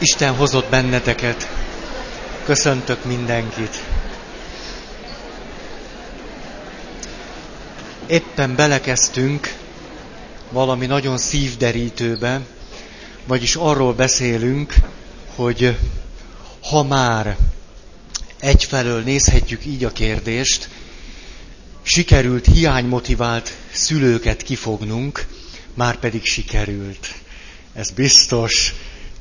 Isten hozott benneteket. Köszöntök mindenkit. Éppen belekezdtünk valami nagyon szívderítőbe, vagyis arról beszélünk, hogy ha már egyfelől nézhetjük így a kérdést, sikerült hiánymotivált szülőket kifognunk, már pedig sikerült. Ez biztos,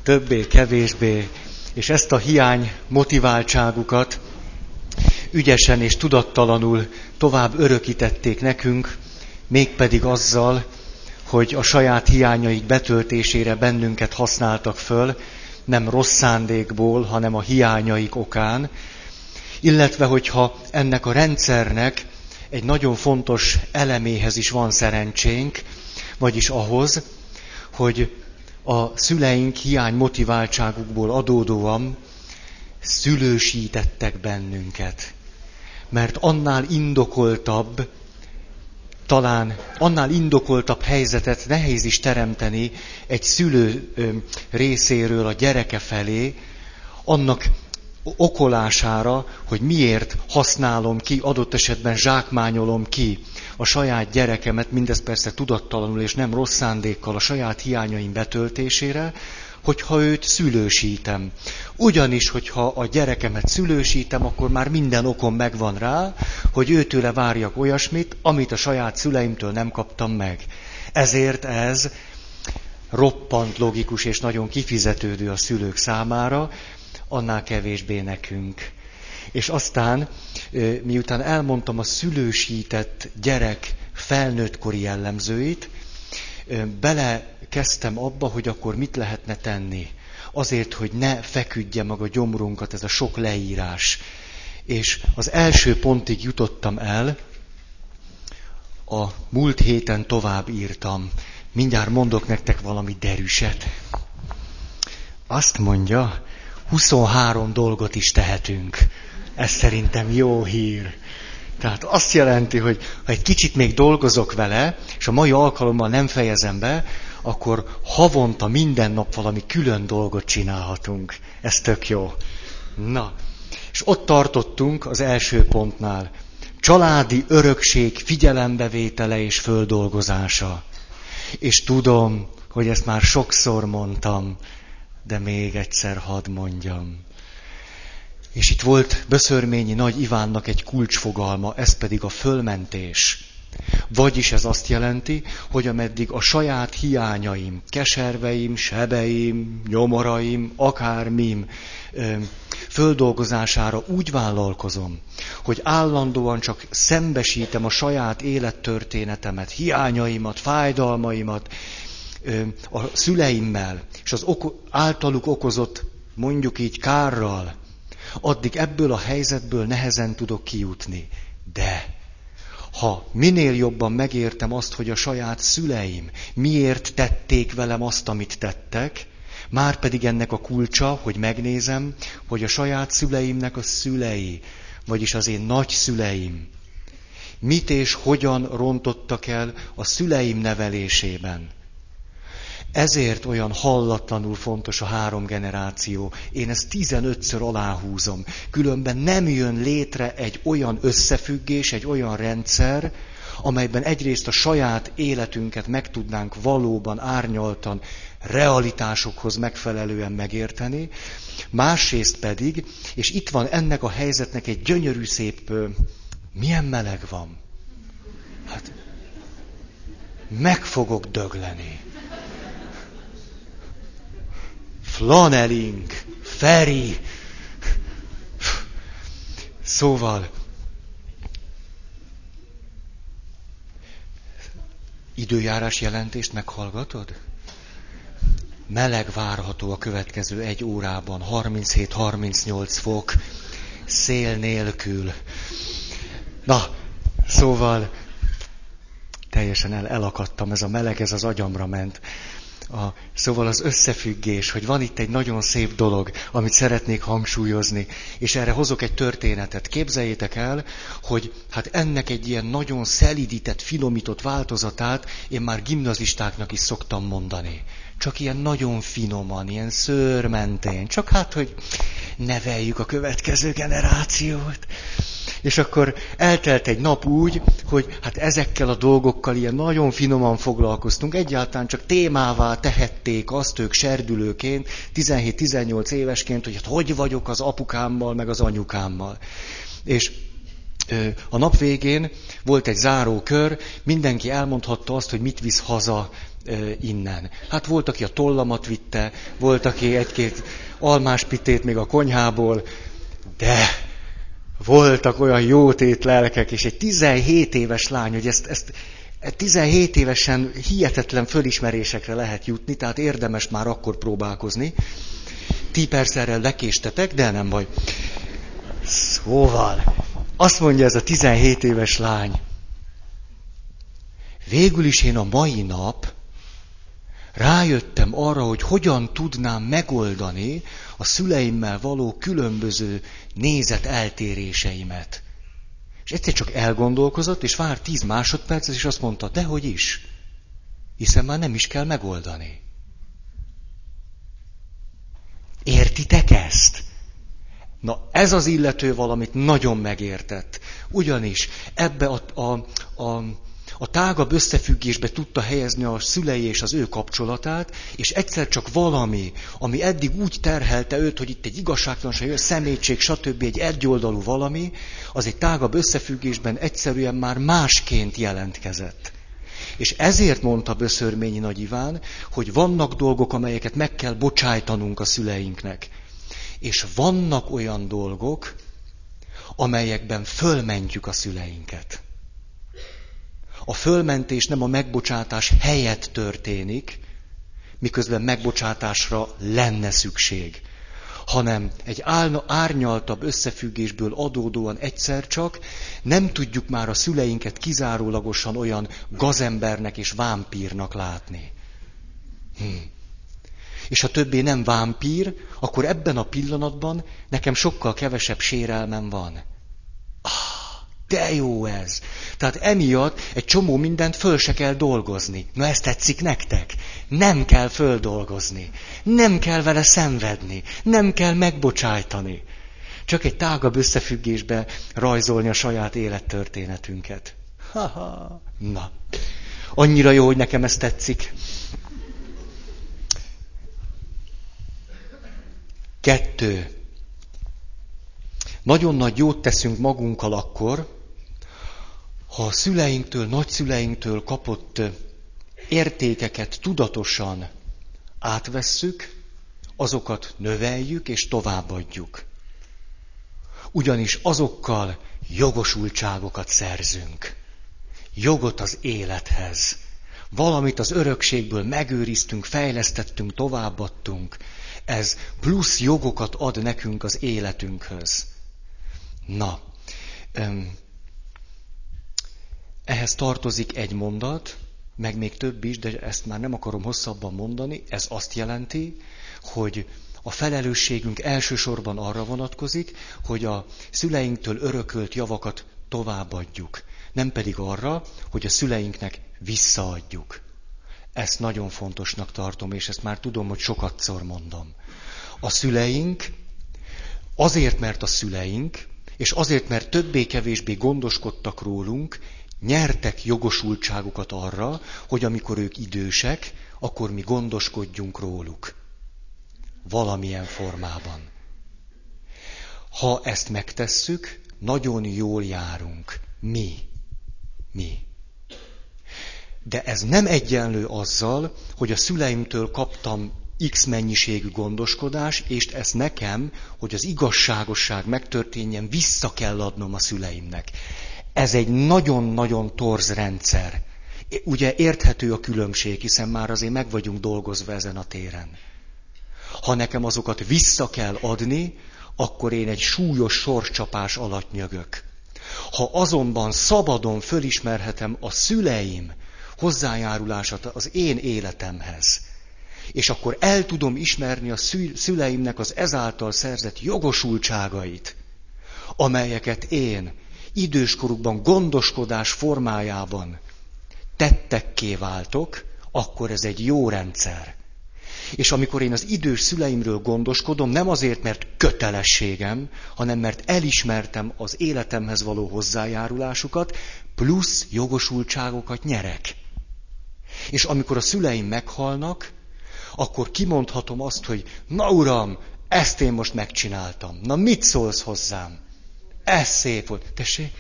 többé-kevésbé, és ezt a hiány motiváltságukat ügyesen és tudattalanul tovább örökítették nekünk, mégpedig azzal, hogy a saját hiányaik betöltésére bennünket használtak föl, nem rossz szándékból, hanem a hiányaik okán, illetve hogyha ennek a rendszernek egy nagyon fontos eleméhez is van szerencsénk, vagyis ahhoz, hogy a szüleink hiány motiváltságukból adódóan szülősítettek bennünket. Mert annál indokoltabb, talán annál indokoltabb helyzetet nehéz is teremteni egy szülő részéről a gyereke felé, annak okolására, hogy miért használom ki, adott esetben zsákmányolom ki a saját gyerekemet, mindez persze tudattalanul és nem rossz szándékkal a saját hiányaim betöltésére, hogyha őt szülősítem. Ugyanis, hogyha a gyerekemet szülősítem, akkor már minden okom megvan rá, hogy őtőle várjak olyasmit, amit a saját szüleimtől nem kaptam meg. Ezért ez roppant logikus és nagyon kifizetődő a szülők számára, annál kevésbé nekünk. És aztán, miután elmondtam a szülősített gyerek felnőttkori jellemzőit, belekezdtem abba, hogy akkor mit lehetne tenni. Azért, hogy ne feküdje meg a gyomrunkat ez a sok leírás. És az első pontig jutottam el, a múlt héten tovább írtam. Mindjárt mondok nektek valami derűset. Azt mondja, 23 dolgot is tehetünk. Ez szerintem jó hír. Tehát azt jelenti, hogy ha egy kicsit még dolgozok vele, és a mai alkalommal nem fejezem be, akkor havonta minden nap valami külön dolgot csinálhatunk. Ez tök jó. Na, és ott tartottunk az első pontnál. Családi örökség figyelembevétele és földolgozása. És tudom, hogy ezt már sokszor mondtam, de még egyszer hadd mondjam. És itt volt Böszörményi Nagy Ivánnak egy kulcsfogalma, ez pedig a fölmentés. Vagyis ez azt jelenti, hogy ameddig a saját hiányaim, keserveim, sebeim, nyomoraim, akármim földolgozására úgy vállalkozom, hogy állandóan csak szembesítem a saját élettörténetemet, hiányaimat, fájdalmaimat, a szüleimmel, és az általuk okozott, mondjuk így kárral, addig ebből a helyzetből nehezen tudok kijutni. De ha minél jobban megértem azt, hogy a saját szüleim miért tették velem azt, amit tettek, már pedig ennek a kulcsa, hogy megnézem, hogy a saját szüleimnek a szülei, vagyis az én nagyszüleim, mit és hogyan rontottak el a szüleim nevelésében. Ezért olyan hallatlanul fontos a három generáció. Én ezt 15-ször aláhúzom. Különben nem jön létre egy olyan összefüggés, egy olyan rendszer, amelyben egyrészt a saját életünket meg tudnánk valóban árnyaltan, realitásokhoz megfelelően megérteni, másrészt pedig, és itt van ennek a helyzetnek egy gyönyörű szép, milyen meleg van. Hát, meg fogok dögleni. Flanelink, Feri. Szóval, időjárás jelentést meghallgatod? Meleg várható a következő egy órában, 37-38 fok, szél nélkül. Na, szóval teljesen el, elakadtam, ez a meleg, ez az agyamra ment. A, szóval az összefüggés, hogy van itt egy nagyon szép dolog, amit szeretnék hangsúlyozni, és erre hozok egy történetet. Képzeljétek el, hogy hát ennek egy ilyen nagyon szelidített, finomított változatát én már gimnazistáknak is szoktam mondani. Csak ilyen nagyon finoman, ilyen szőrmentén, csak hát, hogy neveljük a következő generációt. És akkor eltelt egy nap úgy, hogy hát ezekkel a dolgokkal ilyen nagyon finoman foglalkoztunk, egyáltalán csak témává tehették azt ők serdülőként, 17-18 évesként, hogy hát hogy vagyok az apukámmal, meg az anyukámmal. És a nap végén volt egy zárókör, mindenki elmondhatta azt, hogy mit visz haza innen. Hát volt, aki a tollamat vitte, volt, aki egy-két almáspitét még a konyhából, de voltak olyan jótét lelkek, és egy 17 éves lány, hogy ezt, ezt 17 évesen hihetetlen fölismerésekre lehet jutni, tehát érdemes már akkor próbálkozni. Ti persze erre lekéstetek, de nem baj. Szóval, azt mondja ez a 17 éves lány, végül is én a mai nap rájöttem arra, hogy hogyan tudnám megoldani a szüleimmel való különböző nézet eltéréseimet. És egyszer csak elgondolkozott, és vár tíz másodpercet, és azt mondta, dehogy is, hiszen már nem is kell megoldani. Értitek ezt? Na, ez az illető valamit nagyon megértett. Ugyanis ebbe a, a, a a tágabb összefüggésbe tudta helyezni a szülei és az ő kapcsolatát, és egyszer csak valami, ami eddig úgy terhelte őt, hogy itt egy igazságtalanság, szemétség, stb. egy egyoldalú valami, az egy tágabb összefüggésben egyszerűen már másként jelentkezett. És ezért mondta Böszörményi Nagy Iván, hogy vannak dolgok, amelyeket meg kell bocsájtanunk a szüleinknek. És vannak olyan dolgok, amelyekben fölmentjük a szüleinket a fölmentés nem a megbocsátás helyett történik, miközben megbocsátásra lenne szükség, hanem egy árnyaltabb összefüggésből adódóan egyszer csak nem tudjuk már a szüleinket kizárólagosan olyan gazembernek és vámpírnak látni. Hm. És ha többé nem vámpír, akkor ebben a pillanatban nekem sokkal kevesebb sérelmem van. De jó ez! Tehát emiatt egy csomó mindent föl se kell dolgozni. Na ezt tetszik nektek? Nem kell földolgozni. Nem kell vele szenvedni. Nem kell megbocsájtani. Csak egy tágabb összefüggésbe rajzolni a saját élettörténetünket. Ha-ha. Na. Annyira jó, hogy nekem ez tetszik. Kettő. Nagyon nagy jót teszünk magunkkal akkor, ha a szüleinktől, nagyszüleinktől kapott értékeket tudatosan átvesszük, azokat növeljük és továbbadjuk. Ugyanis azokkal jogosultságokat szerzünk. Jogot az élethez. Valamit az örökségből megőriztünk, fejlesztettünk, továbbadtunk. Ez plusz jogokat ad nekünk az életünkhöz. Na, ehhez tartozik egy mondat, meg még több is, de ezt már nem akarom hosszabban mondani. Ez azt jelenti, hogy a felelősségünk elsősorban arra vonatkozik, hogy a szüleinktől örökölt javakat továbbadjuk, nem pedig arra, hogy a szüleinknek visszaadjuk. Ezt nagyon fontosnak tartom, és ezt már tudom, hogy sokatszor mondom. A szüleink, azért, mert a szüleink, és azért, mert többé-kevésbé gondoskodtak rólunk, nyertek jogosultságukat arra, hogy amikor ők idősek, akkor mi gondoskodjunk róluk. Valamilyen formában. Ha ezt megtesszük, nagyon jól járunk. Mi. Mi. De ez nem egyenlő azzal, hogy a szüleimtől kaptam X mennyiségű gondoskodás, és ezt nekem, hogy az igazságosság megtörténjen, vissza kell adnom a szüleimnek. Ez egy nagyon-nagyon torz rendszer. Ugye érthető a különbség, hiszen már azért meg vagyunk dolgozva ezen a téren. Ha nekem azokat vissza kell adni, akkor én egy súlyos sorscsapás alatt nyögök. Ha azonban szabadon fölismerhetem a szüleim hozzájárulását az én életemhez, és akkor el tudom ismerni a szüleimnek az ezáltal szerzett jogosultságait, amelyeket én időskorukban gondoskodás formájában tettekké váltok, akkor ez egy jó rendszer. És amikor én az idős szüleimről gondoskodom, nem azért, mert kötelességem, hanem mert elismertem az életemhez való hozzájárulásukat, plusz jogosultságokat nyerek. És amikor a szüleim meghalnak, akkor kimondhatom azt, hogy na uram, ezt én most megcsináltam. Na mit szólsz hozzám? Ez szép volt. Tessék?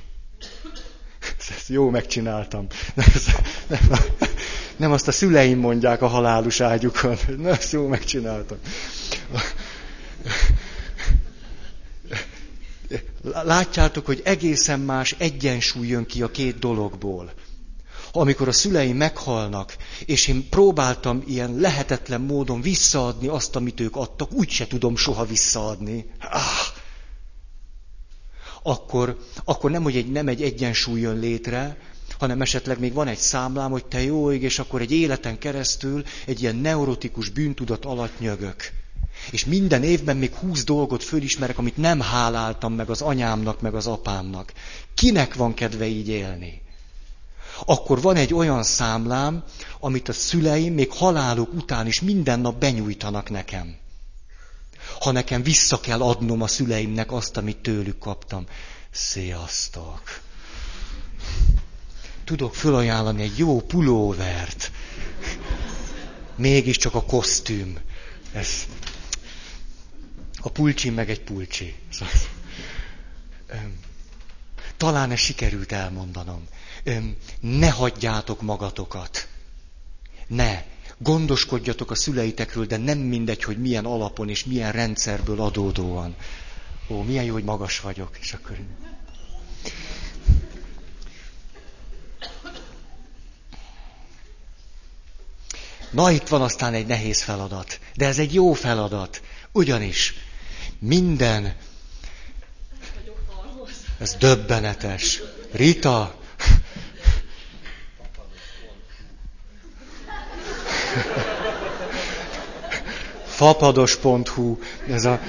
Ezt jó megcsináltam. Nem, nem, nem azt a szüleim mondják a halálus ágyukon. Na, ezt jó megcsináltam. Látjátok, hogy egészen más egyensúly jön ki a két dologból. Amikor a szüleim meghalnak, és én próbáltam ilyen lehetetlen módon visszaadni azt, amit ők adtak, úgyse tudom soha visszaadni. Ah! Akkor, akkor nem, hogy egy, nem egy egyensúly jön létre, hanem esetleg még van egy számlám, hogy te jó ég, és akkor egy életen keresztül egy ilyen neurotikus bűntudat alatt nyögök. És minden évben még húsz dolgot fölismerek, amit nem háláltam meg az anyámnak, meg az apámnak. Kinek van kedve így élni? Akkor van egy olyan számlám, amit a szüleim még haláluk után is minden nap benyújtanak nekem. Ha nekem vissza kell adnom a szüleimnek azt, amit tőlük kaptam. Sziasztok! Tudok fölajánlani egy jó pulóvert. Mégiscsak a kosztüm. Ez a pulcsi meg egy pulcsi. Talán ez sikerült elmondanom. Ne hagyjátok magatokat. Ne. Gondoskodjatok a szüleitekről, de nem mindegy, hogy milyen alapon és milyen rendszerből adódóan. Ó, milyen jó, hogy magas vagyok. És akkor... Na itt van aztán egy nehéz feladat, de ez egy jó feladat. Ugyanis minden... Ez döbbenetes. Rita, fapados.hu, ez a...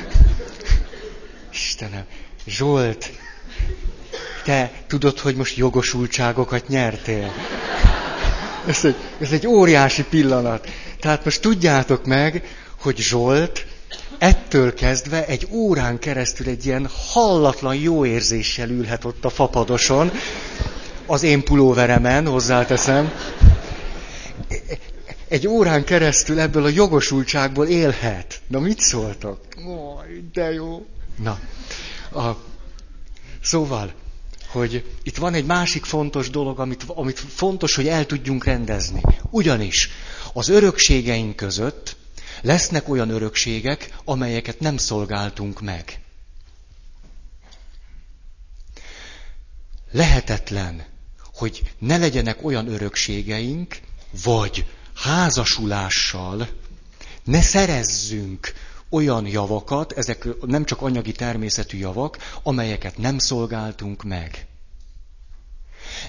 Istenem, Zsolt, te tudod, hogy most jogosultságokat nyertél? Ez egy, ez egy óriási pillanat. Tehát most tudjátok meg, hogy Zsolt ettől kezdve egy órán keresztül egy ilyen hallatlan jó érzéssel ülhet ott a fapadoson, az én pulóveremen, hozzáteszem. Egy órán keresztül ebből a jogosultságból élhet. Na mit szóltok? Ó, de jó. Na, a, szóval, hogy itt van egy másik fontos dolog, amit, amit fontos, hogy el tudjunk rendezni. Ugyanis az örökségeink között lesznek olyan örökségek, amelyeket nem szolgáltunk meg. Lehetetlen, hogy ne legyenek olyan örökségeink, vagy házasulással ne szerezzünk olyan javakat, ezek nem csak anyagi természetű javak, amelyeket nem szolgáltunk meg.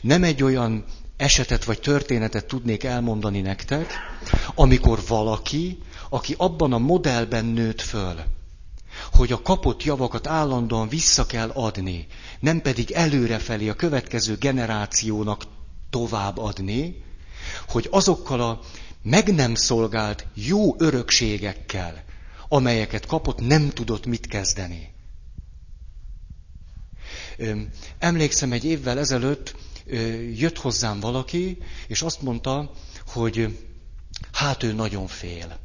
Nem egy olyan esetet vagy történetet tudnék elmondani nektek, amikor valaki, aki abban a modellben nőtt föl, hogy a kapott javakat állandóan vissza kell adni, nem pedig előrefelé a következő generációnak tovább adni, hogy azokkal a meg nem szolgált jó örökségekkel, amelyeket kapott, nem tudott mit kezdeni. Emlékszem, egy évvel ezelőtt jött hozzám valaki, és azt mondta, hogy hát ő nagyon fél.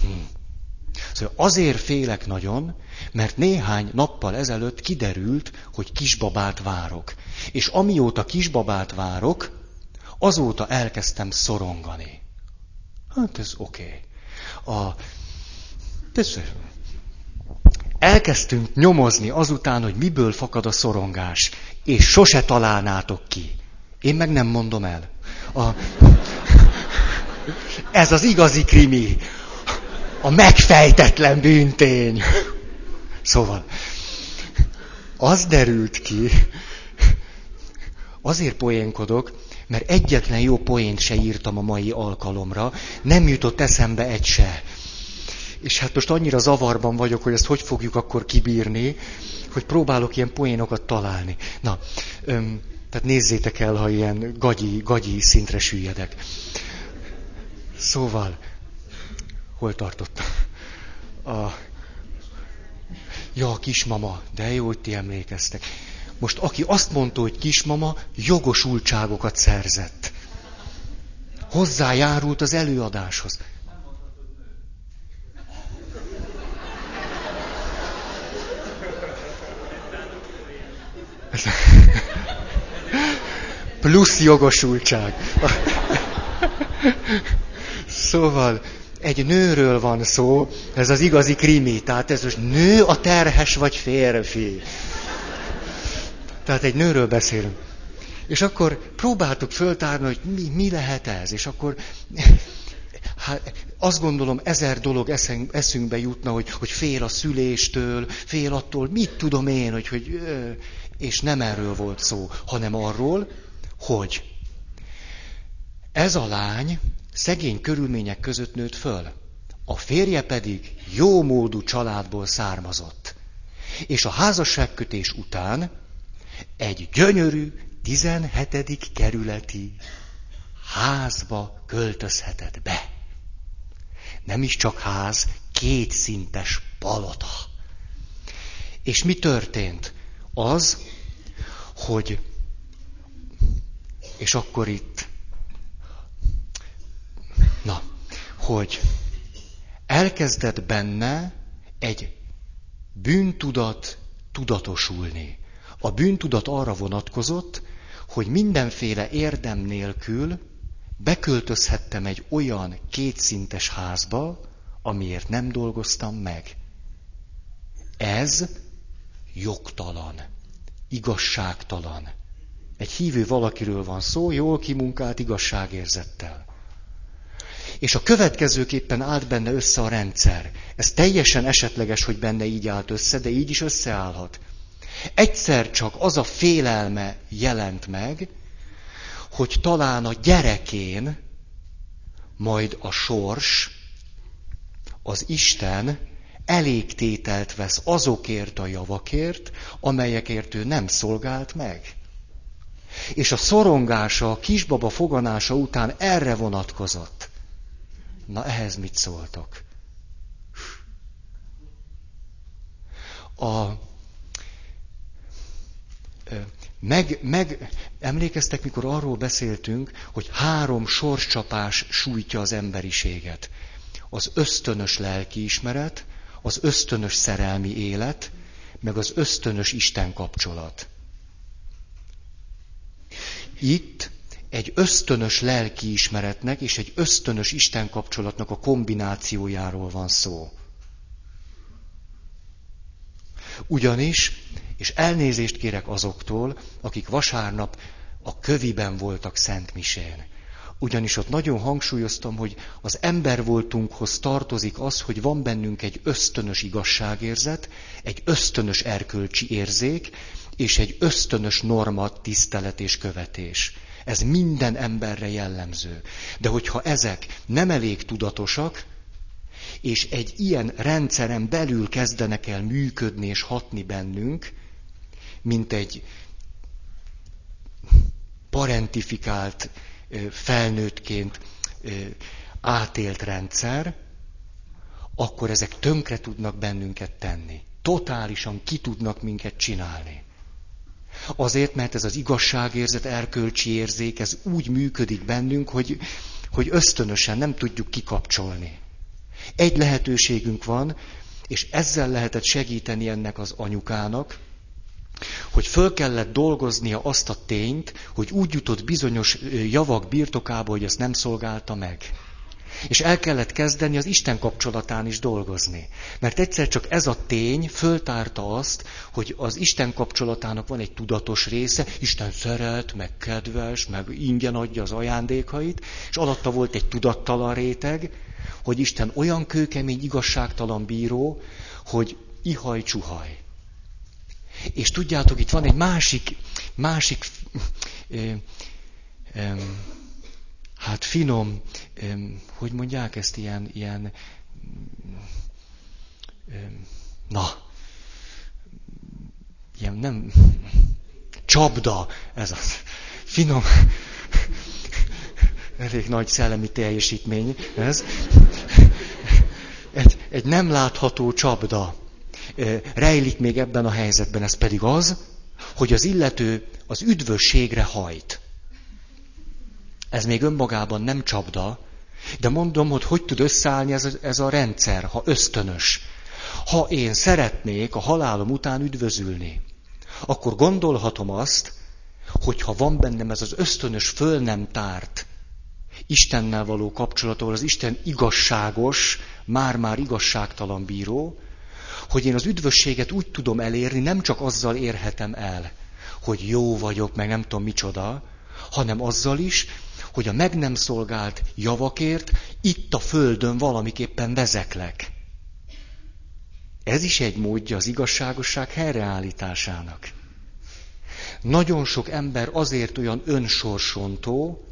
Hm. Szóval azért félek nagyon, mert néhány nappal ezelőtt kiderült, hogy kisbabát várok. És amióta kisbabát várok, azóta elkezdtem szorongani. Hát ez oké. Okay. A Elkezdtünk nyomozni azután, hogy miből fakad a szorongás, és sose találnátok ki. Én meg nem mondom el. A... Ez az igazi krimi. A megfejtetlen bűntény. Szóval, az derült ki, azért poénkodok, mert egyetlen jó poént se írtam a mai alkalomra, nem jutott eszembe egy se. És hát most annyira zavarban vagyok, hogy ezt hogy fogjuk akkor kibírni, hogy próbálok ilyen poénokat találni. Na, öm, tehát nézzétek el, ha ilyen gagyi, gagyi szintre süllyedek. Szóval, hol tartottam? A... Ja, a kismama, de jó, hogy ti emlékeztek. Most aki azt mondta, hogy kismama, jogosultságokat szerzett. Hozzájárult az előadáshoz. Plusz jogosultság. Szóval egy nőről van szó, ez az igazi krimi, tehát ez most nő a terhes vagy férfi. Tehát egy nőről beszélünk. És akkor próbáltuk föltárni, hogy mi, mi lehet ez, és akkor hát azt gondolom, ezer dolog eszünkbe jutna, hogy, hogy fél a szüléstől, fél attól, mit tudom én, hogy, hogy és nem erről volt szó, hanem arról, hogy ez a lány szegény körülmények között nőtt föl, a férje pedig jó módú családból származott. És a házasságkötés után egy gyönyörű 17. kerületi házba költözhetett be. Nem is csak ház, kétszintes palota. És mi történt? Az, hogy, és akkor itt, na, hogy elkezdett benne egy bűntudat tudatosulni. A bűntudat arra vonatkozott, hogy mindenféle érdem nélkül beköltözhettem egy olyan kétszintes házba, amiért nem dolgoztam meg. Ez jogtalan, igazságtalan. Egy hívő valakiről van szó, jól kimunkált igazságérzettel. És a következőképpen állt benne össze a rendszer. Ez teljesen esetleges, hogy benne így állt össze, de így is összeállhat. Egyszer csak az a félelme jelent meg, hogy talán a gyerekén majd a sors, az Isten elégtételt vesz azokért a javakért, amelyekért ő nem szolgált meg. És a szorongása, a kisbaba foganása után erre vonatkozott. Na ehhez mit szóltok? A, meg, meg, emlékeztek, mikor arról beszéltünk, hogy három sorscsapás sújtja az emberiséget. Az ösztönös lelkiismeret, az ösztönös szerelmi élet, meg az ösztönös Isten kapcsolat. Itt egy ösztönös lelkiismeretnek és egy ösztönös Isten kapcsolatnak a kombinációjáról van szó. Ugyanis, és elnézést kérek azoktól, akik vasárnap a köviben voltak Szent Misén. Ugyanis ott nagyon hangsúlyoztam, hogy az ember voltunkhoz tartozik az, hogy van bennünk egy ösztönös igazságérzet, egy ösztönös erkölcsi érzék, és egy ösztönös norma tisztelet és követés. Ez minden emberre jellemző. De hogyha ezek nem elég tudatosak, és egy ilyen rendszeren belül kezdenek el működni és hatni bennünk, mint egy parentifikált felnőttként átélt rendszer, akkor ezek tönkre tudnak bennünket tenni. Totálisan ki tudnak minket csinálni. Azért, mert ez az igazságérzet, erkölcsi érzék, ez úgy működik bennünk, hogy, hogy ösztönösen nem tudjuk kikapcsolni. Egy lehetőségünk van, és ezzel lehetett segíteni ennek az anyukának, hogy föl kellett dolgoznia azt a tényt, hogy úgy jutott bizonyos javak birtokába, hogy ezt nem szolgálta meg. És el kellett kezdeni az Isten kapcsolatán is dolgozni. Mert egyszer csak ez a tény föltárta azt, hogy az Isten kapcsolatának van egy tudatos része, Isten szeret, meg kedves, meg ingyen adja az ajándékait, és alatta volt egy tudattalan réteg, hogy Isten olyan kőkemény, igazságtalan bíró, hogy ihaj-csuhaj. És tudjátok, itt van egy másik, másik hát finom, hogy mondják ezt, ilyen, ilyen, na, ilyen nem, csapda, ez az, finom, elég nagy szellemi teljesítmény ez, egy, egy nem látható csapda rejlik még ebben a helyzetben, ez pedig az, hogy az illető az üdvösségre hajt. Ez még önmagában nem csapda, de mondom, hogy hogy tud összeállni ez a, ez a rendszer, ha ösztönös. Ha én szeretnék a halálom után üdvözülni, akkor gondolhatom azt, hogy ha van bennem ez az ösztönös, föl nem tárt Istennel való kapcsolatról, az Isten igazságos, már-már igazságtalan bíró, hogy én az üdvösséget úgy tudom elérni, nem csak azzal érhetem el, hogy jó vagyok, meg nem tudom micsoda, hanem azzal is, hogy a meg nem szolgált javakért itt a földön valamiképpen vezeklek. Ez is egy módja az igazságosság helyreállításának. Nagyon sok ember azért olyan önsorsontó,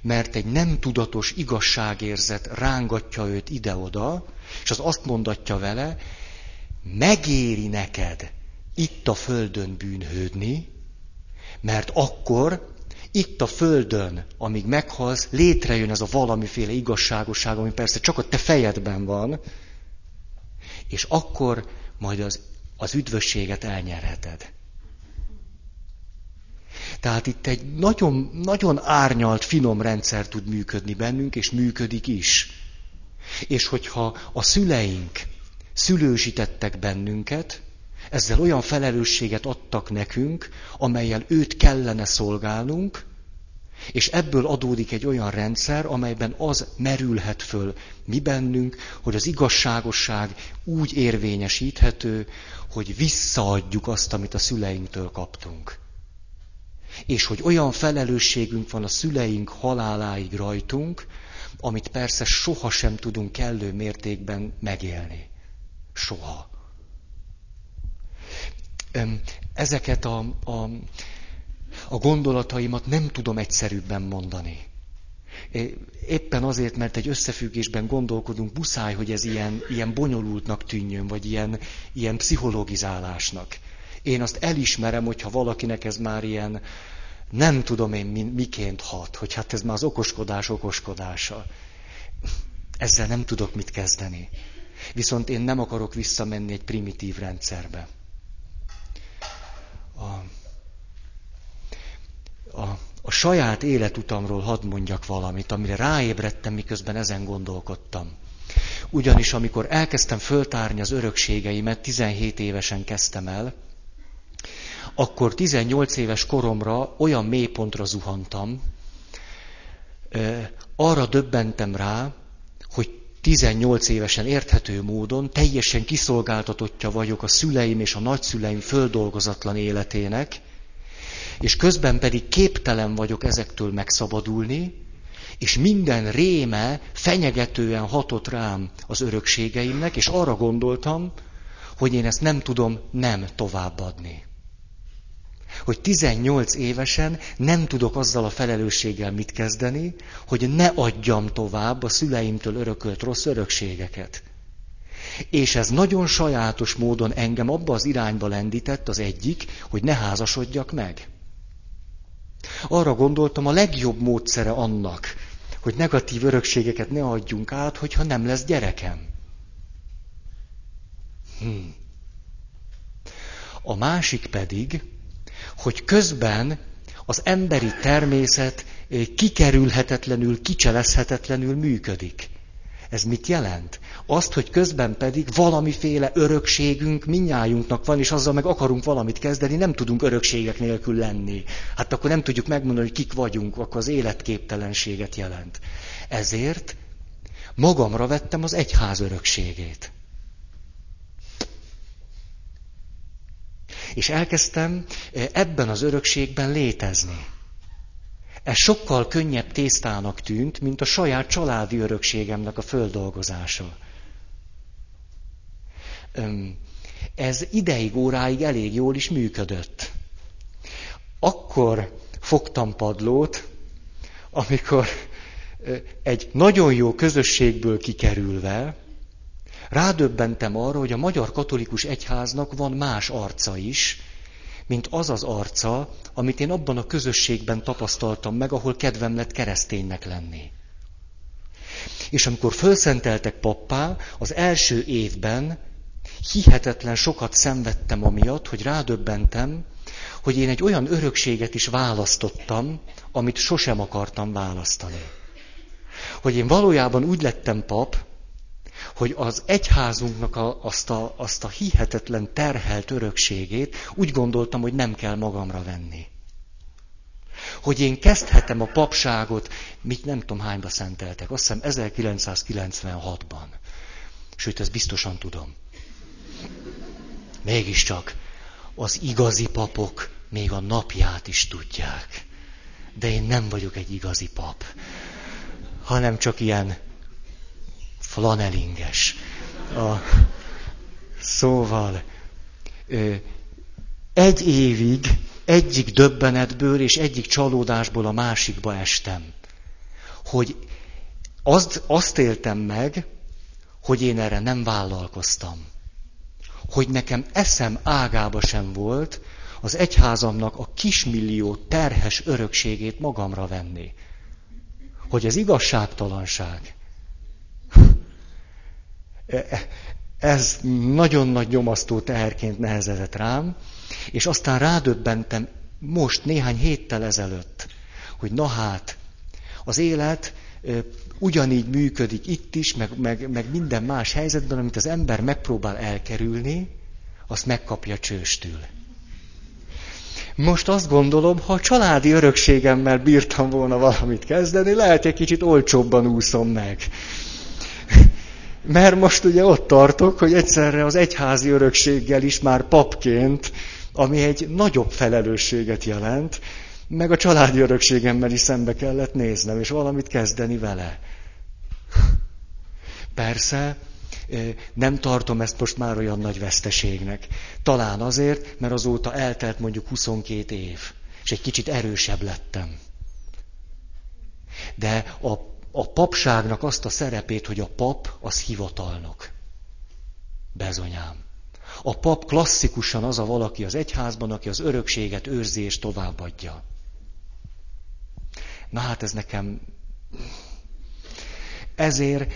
mert egy nem tudatos igazságérzet rángatja őt ide-oda, és az azt mondatja vele, megéri neked itt a földön bűnhődni, mert akkor itt a földön, amíg meghalsz, létrejön ez a valamiféle igazságosság, ami persze csak a te fejedben van, és akkor majd az, az üdvösséget elnyerheted. Tehát itt egy nagyon, nagyon árnyalt, finom rendszer tud működni bennünk, és működik is. És hogyha a szüleink szülősítettek bennünket, ezzel olyan felelősséget adtak nekünk, amelyel őt kellene szolgálnunk, és ebből adódik egy olyan rendszer, amelyben az merülhet föl mi bennünk, hogy az igazságosság úgy érvényesíthető, hogy visszaadjuk azt, amit a szüleinktől kaptunk. És hogy olyan felelősségünk van a szüleink haláláig rajtunk, amit persze sohasem tudunk kellő mértékben megélni. Soha. Ezeket a, a, a gondolataimat nem tudom egyszerűbben mondani. Éppen azért, mert egy összefüggésben gondolkodunk, muszáj, hogy ez ilyen, ilyen bonyolultnak tűnjön, vagy ilyen, ilyen pszichologizálásnak. Én azt elismerem, hogyha valakinek ez már ilyen, nem tudom én miként hat, hogy hát ez már az okoskodás okoskodása. Ezzel nem tudok mit kezdeni. Viszont én nem akarok visszamenni egy primitív rendszerbe. A, a, a saját életutamról hadd mondjak valamit, amire ráébredtem, miközben ezen gondolkodtam. Ugyanis amikor elkezdtem föltárni az örökségeimet, 17 évesen kezdtem el, akkor 18 éves koromra olyan mélypontra zuhantam, arra döbbentem rá, 18 évesen érthető módon teljesen kiszolgáltatottja vagyok a szüleim és a nagyszüleim földolgozatlan életének, és közben pedig képtelen vagyok ezektől megszabadulni, és minden réme fenyegetően hatott rám az örökségeimnek, és arra gondoltam, hogy én ezt nem tudom nem továbbadni hogy 18 évesen nem tudok azzal a felelősséggel mit kezdeni, hogy ne adjam tovább a szüleimtől örökölt rossz örökségeket. És ez nagyon sajátos módon engem abba az irányba lendített az egyik, hogy ne házasodjak meg. Arra gondoltam, a legjobb módszere annak, hogy negatív örökségeket ne adjunk át, hogyha nem lesz gyerekem. Hmm. A másik pedig, hogy közben az emberi természet eh, kikerülhetetlenül, kicselezhetetlenül működik. Ez mit jelent? Azt, hogy közben pedig valamiféle örökségünk minnyájunknak van, és azzal meg akarunk valamit kezdeni, nem tudunk örökségek nélkül lenni. Hát akkor nem tudjuk megmondani, hogy kik vagyunk, akkor az életképtelenséget jelent. Ezért magamra vettem az egyház örökségét. És elkezdtem eh, ebben az örökségben létezni. Ez sokkal könnyebb tésztának tűnt, mint a saját családi örökségemnek a földolgozása. Ez ideig, óráig elég jól is működött. Akkor fogtam padlót, amikor egy nagyon jó közösségből kikerülve rádöbbentem arra, hogy a magyar katolikus egyháznak van más arca is, mint az az arca, amit én abban a közösségben tapasztaltam meg, ahol kedvem lett kereszténynek lenni. És amikor fölszenteltek pappá, az első évben hihetetlen sokat szenvedtem amiatt, hogy rádöbbentem, hogy én egy olyan örökséget is választottam, amit sosem akartam választani. Hogy én valójában úgy lettem pap, hogy az egyházunknak a, azt, a, azt a hihetetlen terhelt örökségét úgy gondoltam, hogy nem kell magamra venni. Hogy én kezdhetem a papságot, mit nem tudom hányba szenteltek, azt hiszem 1996-ban. Sőt, ezt biztosan tudom. Mégiscsak az igazi papok még a napját is tudják. De én nem vagyok egy igazi pap, hanem csak ilyen flanelinges. A, szóval egy évig egyik döbbenetből és egyik csalódásból a másikba estem. Hogy azt, azt éltem meg, hogy én erre nem vállalkoztam. Hogy nekem eszem ágába sem volt az egyházamnak a kismillió terhes örökségét magamra venni. Hogy ez igazságtalanság. E, e, ez nagyon nagy nyomasztó teherként nehezedett rám, és aztán rádöbbentem most, néhány héttel ezelőtt, hogy na hát, az élet ugyanígy működik itt is, meg, meg, meg minden más helyzetben, amit az ember megpróbál elkerülni, azt megkapja csőstül. Most azt gondolom, ha a családi örökségemmel bírtam volna valamit kezdeni, lehet egy kicsit olcsóbban úszom meg. Mert most ugye ott tartok, hogy egyszerre az egyházi örökséggel is már papként, ami egy nagyobb felelősséget jelent, meg a családi örökségemmel is szembe kellett néznem, és valamit kezdeni vele. Persze, nem tartom ezt most már olyan nagy veszteségnek. Talán azért, mert azóta eltelt mondjuk 22 év, és egy kicsit erősebb lettem. De a, a papságnak azt a szerepét, hogy a pap az hivatalnok. Bezonyám. A pap klasszikusan az a valaki az egyházban, aki az örökséget őrzi és továbbadja. Na hát ez nekem ezért,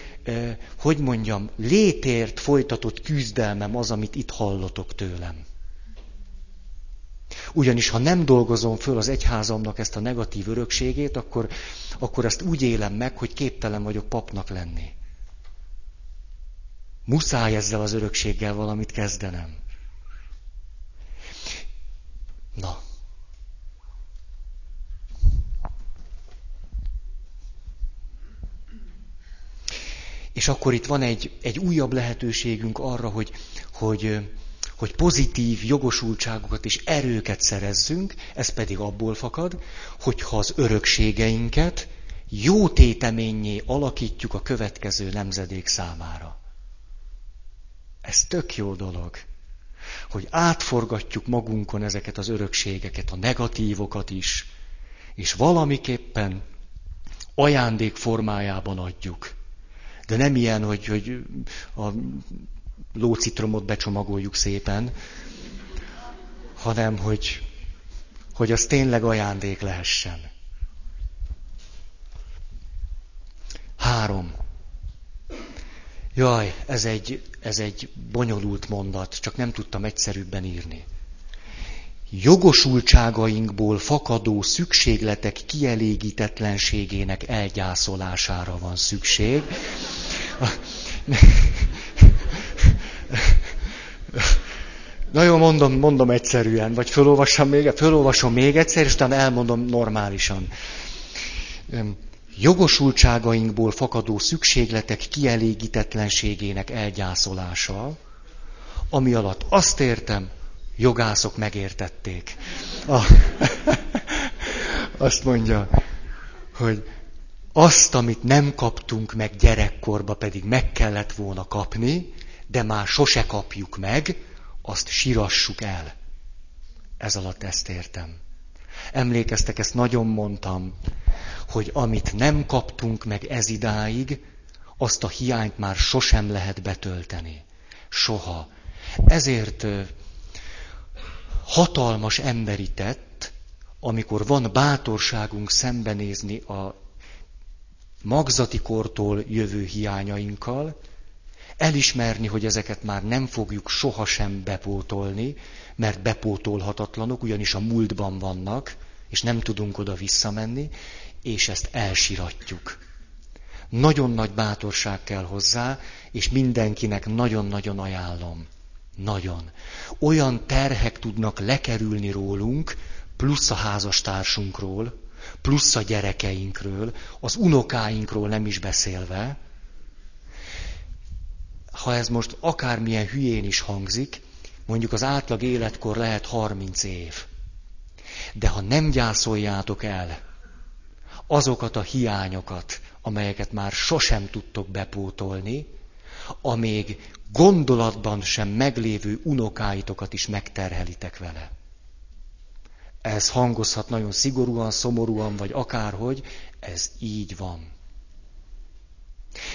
hogy mondjam, létért folytatott küzdelmem az, amit itt hallotok tőlem. Ugyanis ha nem dolgozom föl az egyházamnak ezt a negatív örökségét, akkor, akkor ezt úgy élem meg, hogy képtelen vagyok papnak lenni. Muszáj ezzel az örökséggel valamit kezdenem. Na, És akkor itt van egy, egy újabb lehetőségünk arra, hogy, hogy, hogy pozitív jogosultságokat és erőket szerezzünk, ez pedig abból fakad, hogyha az örökségeinket jó téteményé alakítjuk a következő nemzedék számára. Ez tök jó dolog, hogy átforgatjuk magunkon ezeket az örökségeket, a negatívokat is, és valamiképpen ajándék formájában adjuk. De nem ilyen, hogy, hogy a lócitromot becsomagoljuk szépen, hanem hogy, hogy az tényleg ajándék lehessen. Három. Jaj, ez egy, ez egy bonyolult mondat, csak nem tudtam egyszerűbben írni jogosultságainkból fakadó szükségletek kielégítetlenségének elgyászolására van szükség. Na jó, mondom, mondom egyszerűen, vagy fölolvasom még, fölolvasom még egyszer, és utána elmondom normálisan. Jogosultságainkból fakadó szükségletek kielégítetlenségének elgyászolása, ami alatt azt értem, jogászok megértették. A, azt mondja, hogy azt, amit nem kaptunk meg gyerekkorba, pedig meg kellett volna kapni, de már sose kapjuk meg, azt sírassuk el. Ez alatt ezt értem. Emlékeztek, ezt nagyon mondtam, hogy amit nem kaptunk meg ez idáig, azt a hiányt már sosem lehet betölteni. Soha. Ezért hatalmas emberi tett, amikor van bátorságunk szembenézni a magzati kortól jövő hiányainkkal, elismerni, hogy ezeket már nem fogjuk sohasem bepótolni, mert bepótolhatatlanok, ugyanis a múltban vannak, és nem tudunk oda visszamenni, és ezt elsiratjuk. Nagyon nagy bátorság kell hozzá, és mindenkinek nagyon-nagyon ajánlom. Nagyon. Olyan terhek tudnak lekerülni rólunk, plusz a házastársunkról, plusz a gyerekeinkről, az unokáinkról nem is beszélve. Ha ez most akármilyen hülyén is hangzik, mondjuk az átlag életkor lehet 30 év. De ha nem gyászoljátok el azokat a hiányokat, amelyeket már sosem tudtok bepótolni, amíg gondolatban sem meglévő unokáitokat is megterhelitek vele. Ez hangozhat nagyon szigorúan, szomorúan, vagy akárhogy, ez így van.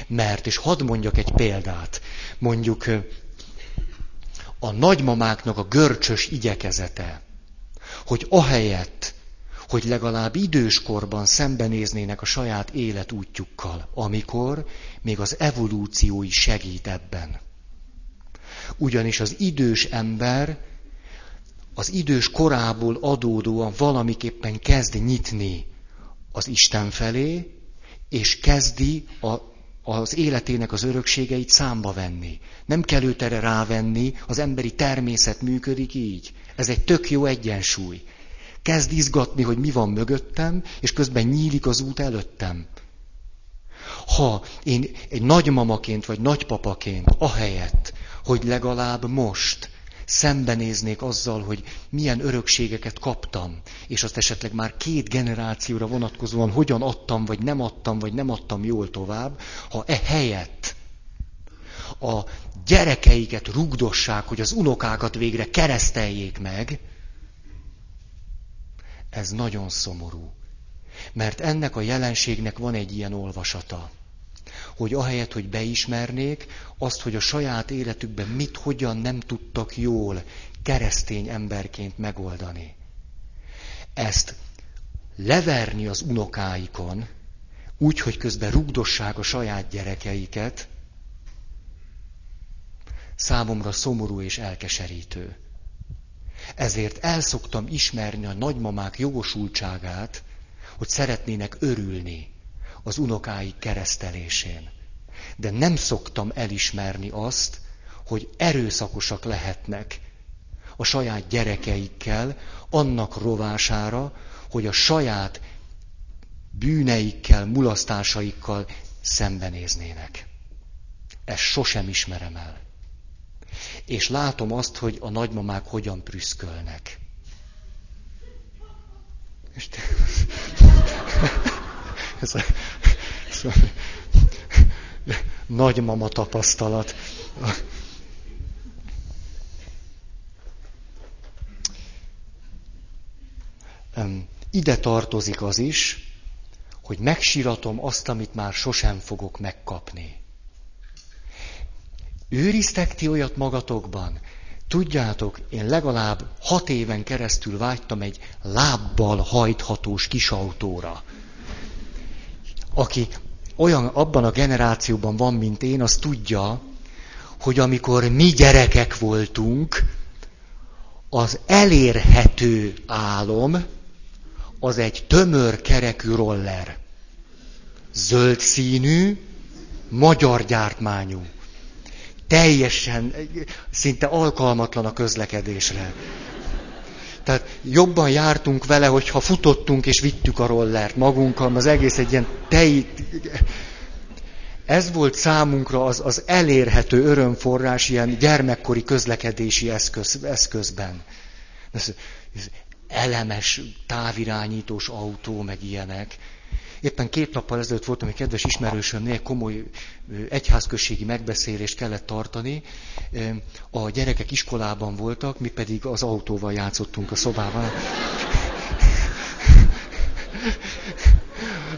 Mert, és hadd mondjak egy példát, mondjuk a nagymamáknak a görcsös igyekezete, hogy ahelyett, hogy legalább időskorban szembenéznének a saját életútjukkal, amikor még az evolúció is segít ebben. Ugyanis az idős ember az idős korából adódóan valamiképpen kezd nyitni az Isten felé, és kezdi a, az életének az örökségeit számba venni. Nem kell őt erre rávenni, az emberi természet működik így. Ez egy tök jó egyensúly. Kezd izgatni, hogy mi van mögöttem, és közben nyílik az út előttem. Ha én egy nagymamaként vagy nagypapaként, ahelyett, hogy legalább most szembenéznék azzal, hogy milyen örökségeket kaptam, és azt esetleg már két generációra vonatkozóan hogyan adtam, vagy nem adtam, vagy nem adtam jól tovább, ha e helyett a gyerekeiket rugdossák, hogy az unokákat végre kereszteljék meg, ez nagyon szomorú. Mert ennek a jelenségnek van egy ilyen olvasata hogy ahelyett, hogy beismernék azt, hogy a saját életükben mit, hogyan nem tudtak jól keresztény emberként megoldani. Ezt leverni az unokáikon, úgy, hogy közben rugdossák a saját gyerekeiket, számomra szomorú és elkeserítő. Ezért elszoktam ismerni a nagymamák jogosultságát, hogy szeretnének örülni az unokáik keresztelésén. De nem szoktam elismerni azt, hogy erőszakosak lehetnek a saját gyerekeikkel, annak rovására, hogy a saját bűneikkel, mulasztásaikkal szembenéznének. Ezt sosem ismerem el. És látom azt, hogy a nagymamák hogyan prüszkölnek. És ez a, ez a nagymama tapasztalat. Ide tartozik az is, hogy megsiratom azt, amit már sosem fogok megkapni. Őriztek ti olyat magatokban? Tudjátok, én legalább hat éven keresztül vágytam egy lábbal hajthatós kisautóra aki olyan abban a generációban van, mint én, az tudja, hogy amikor mi gyerekek voltunk, az elérhető álom az egy tömör kerekű roller. Zöld színű, magyar gyártmányú. Teljesen, szinte alkalmatlan a közlekedésre. Tehát jobban jártunk vele, hogyha futottunk és vittük a rollert magunkkal, az egész egy ilyen tej... Ez volt számunkra az, az elérhető örömforrás ilyen gyermekkori közlekedési eszköz, eszközben. Ez, ez elemes, távirányítós autó, meg ilyenek. Éppen két nappal ezelőtt voltam egy kedves ismerősömnél, komoly egyházközségi megbeszélést kellett tartani. A gyerekek iskolában voltak, mi pedig az autóval játszottunk a szobában.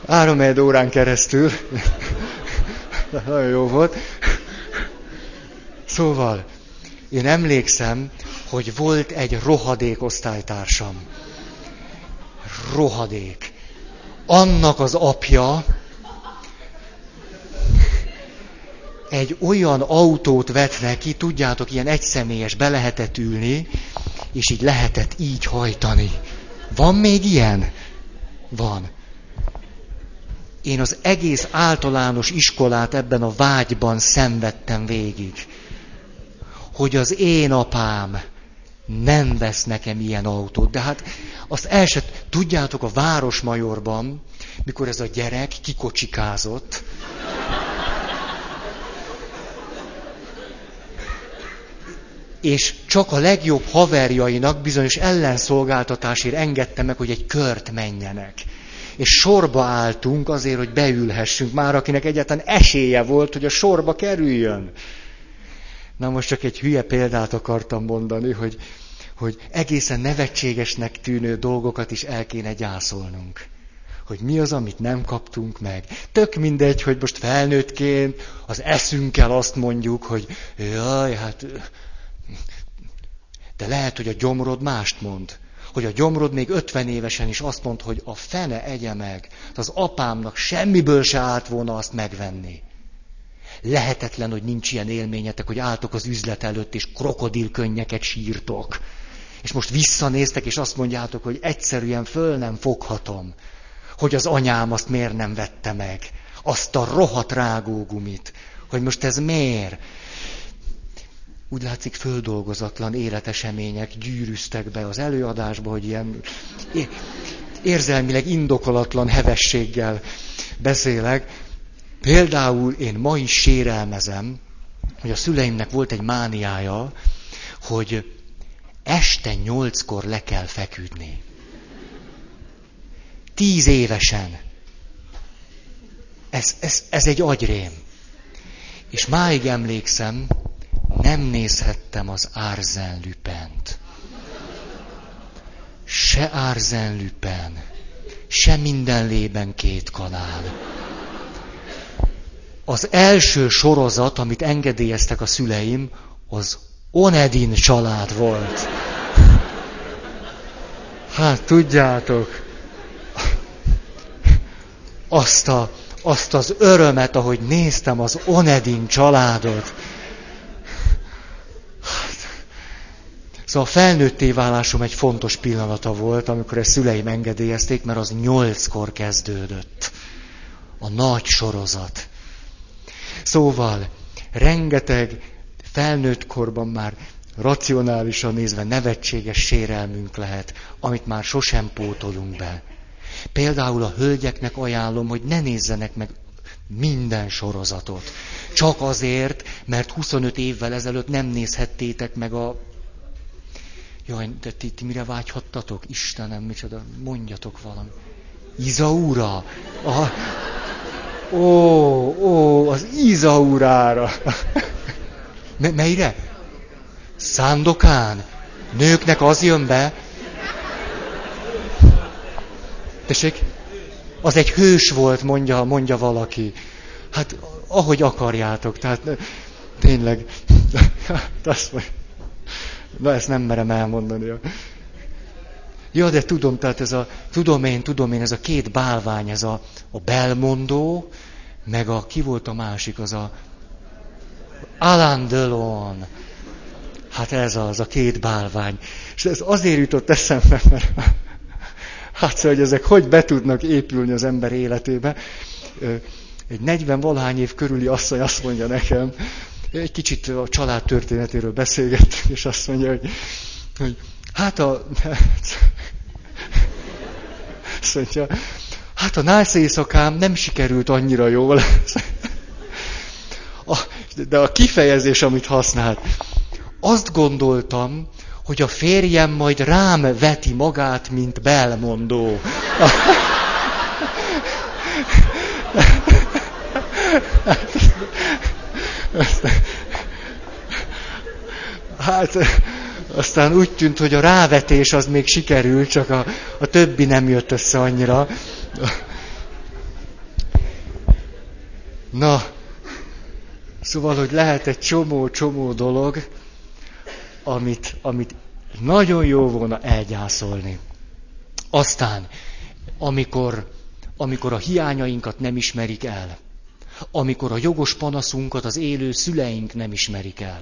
Három órán keresztül. Nagyon jó volt. Szóval, én emlékszem, hogy volt egy rohadék osztálytársam. Rohadék. Annak az apja egy olyan autót vett neki, tudjátok, ilyen egyszemélyes, be lehetett ülni, és így lehetett így hajtani. Van még ilyen? Van. Én az egész általános iskolát ebben a vágyban szenvedtem végig. Hogy az én apám nem vesz nekem ilyen autót. De hát azt el se, tudjátok, a Városmajorban, mikor ez a gyerek kikocsikázott, és csak a legjobb haverjainak bizonyos ellenszolgáltatásért engedte meg, hogy egy kört menjenek. És sorba álltunk azért, hogy beülhessünk már, akinek egyáltalán esélye volt, hogy a sorba kerüljön. Na most csak egy hülye példát akartam mondani, hogy, hogy egészen nevetségesnek tűnő dolgokat is el kéne gyászolnunk. Hogy mi az, amit nem kaptunk meg. Tök mindegy, hogy most felnőttként az eszünkkel azt mondjuk, hogy jaj, hát de lehet, hogy a gyomrod mást mond. Hogy a gyomrod még 50 évesen is azt mond, hogy a fene egye meg. Az apámnak semmiből se állt volna azt megvenni. Lehetetlen, hogy nincs ilyen élményetek, hogy álltok az üzlet előtt, és krokodilkönnyeket sírtok. És most visszanéztek, és azt mondjátok, hogy egyszerűen föl nem foghatom, hogy az anyám azt miért nem vette meg. Azt a rohadt rágógumit. Hogy most ez miért? úgy látszik földolgozatlan életesemények gyűrűztek be az előadásba, hogy ilyen érzelmileg indokolatlan hevességgel beszélek. Például én ma is sérelmezem, hogy a szüleimnek volt egy mániája, hogy este nyolckor le kell feküdni. Tíz évesen. Ez, ez, ez egy agyrém. És máig emlékszem, nem nézhettem az Árzenlüpent. Se Árzenlüpen, se minden lében két kanál. Az első sorozat, amit engedélyeztek a szüleim, az Onedin család volt. Hát tudjátok, azt, a, azt az örömet, ahogy néztem az Onedin családot, Szóval a felnőtté válásom egy fontos pillanata volt, amikor ezt szüleim engedélyezték, mert az nyolckor kezdődött. A nagy sorozat. Szóval, rengeteg felnőtt korban már racionálisan nézve nevetséges sérelmünk lehet, amit már sosem pótolunk be. Például a hölgyeknek ajánlom, hogy ne nézzenek meg minden sorozatot. Csak azért, mert 25 évvel ezelőtt nem nézhettétek meg a Jaj, de ti, ti mire vágyhattatok? Istenem, micsoda, mondjatok valami. Izaura? Aha. Ó, ó, az Izaurára. M- melyre? Szándokán? Nőknek az jön be? Tessék? Az egy hős volt, mondja, mondja valaki. Hát, ahogy akarjátok, tehát tényleg, azt mondja. Na, ezt nem merem elmondani. Ja, de tudom, tehát ez a, tudom én, tudom én, ez a két bálvány, ez a, a belmondó, meg a, ki volt a másik, az a Alain Delon. Hát ez az, a két bálvány. És ez azért jutott eszembe, mert hát szóval, hogy ezek hogy be tudnak épülni az ember életébe. Egy 40 valahány év körüli asszony azt mondja nekem, egy kicsit a család történetéről beszélgettünk, és azt mondja, hogy, hogy hát a... Azt mondja, hát a nász éjszakám nem sikerült annyira jól. A, de a kifejezés, amit használt, azt gondoltam, hogy a férjem majd rám veti magát, mint belmondó. Hát aztán úgy tűnt, hogy a rávetés az még sikerült, csak a, a többi nem jött össze annyira. Na, szóval, hogy lehet egy csomó-csomó dolog, amit, amit nagyon jó volna elgyászolni. Aztán, amikor, amikor a hiányainkat nem ismerik el, amikor a jogos panaszunkat az élő szüleink nem ismerik el,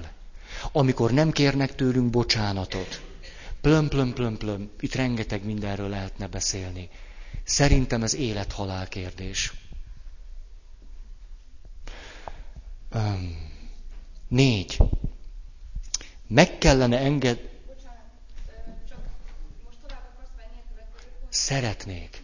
amikor nem kérnek tőlünk bocsánatot, plöm, plöm, plöm, plöm, itt rengeteg mindenről lehetne beszélni. Szerintem ez élet-halál kérdés. Négy. Meg kellene enged... Szeretnék.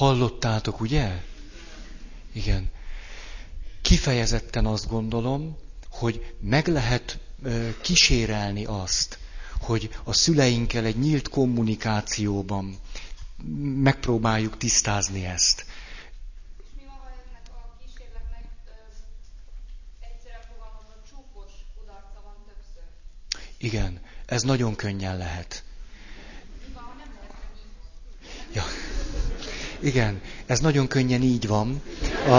Hallottátok, ugye? Igen. Kifejezetten azt gondolom, hogy meg lehet kísérelni azt, hogy a szüleinkkel egy nyílt kommunikációban megpróbáljuk tisztázni ezt. Igen, ez nagyon könnyen lehet. Ja. Igen, ez nagyon könnyen így van. A,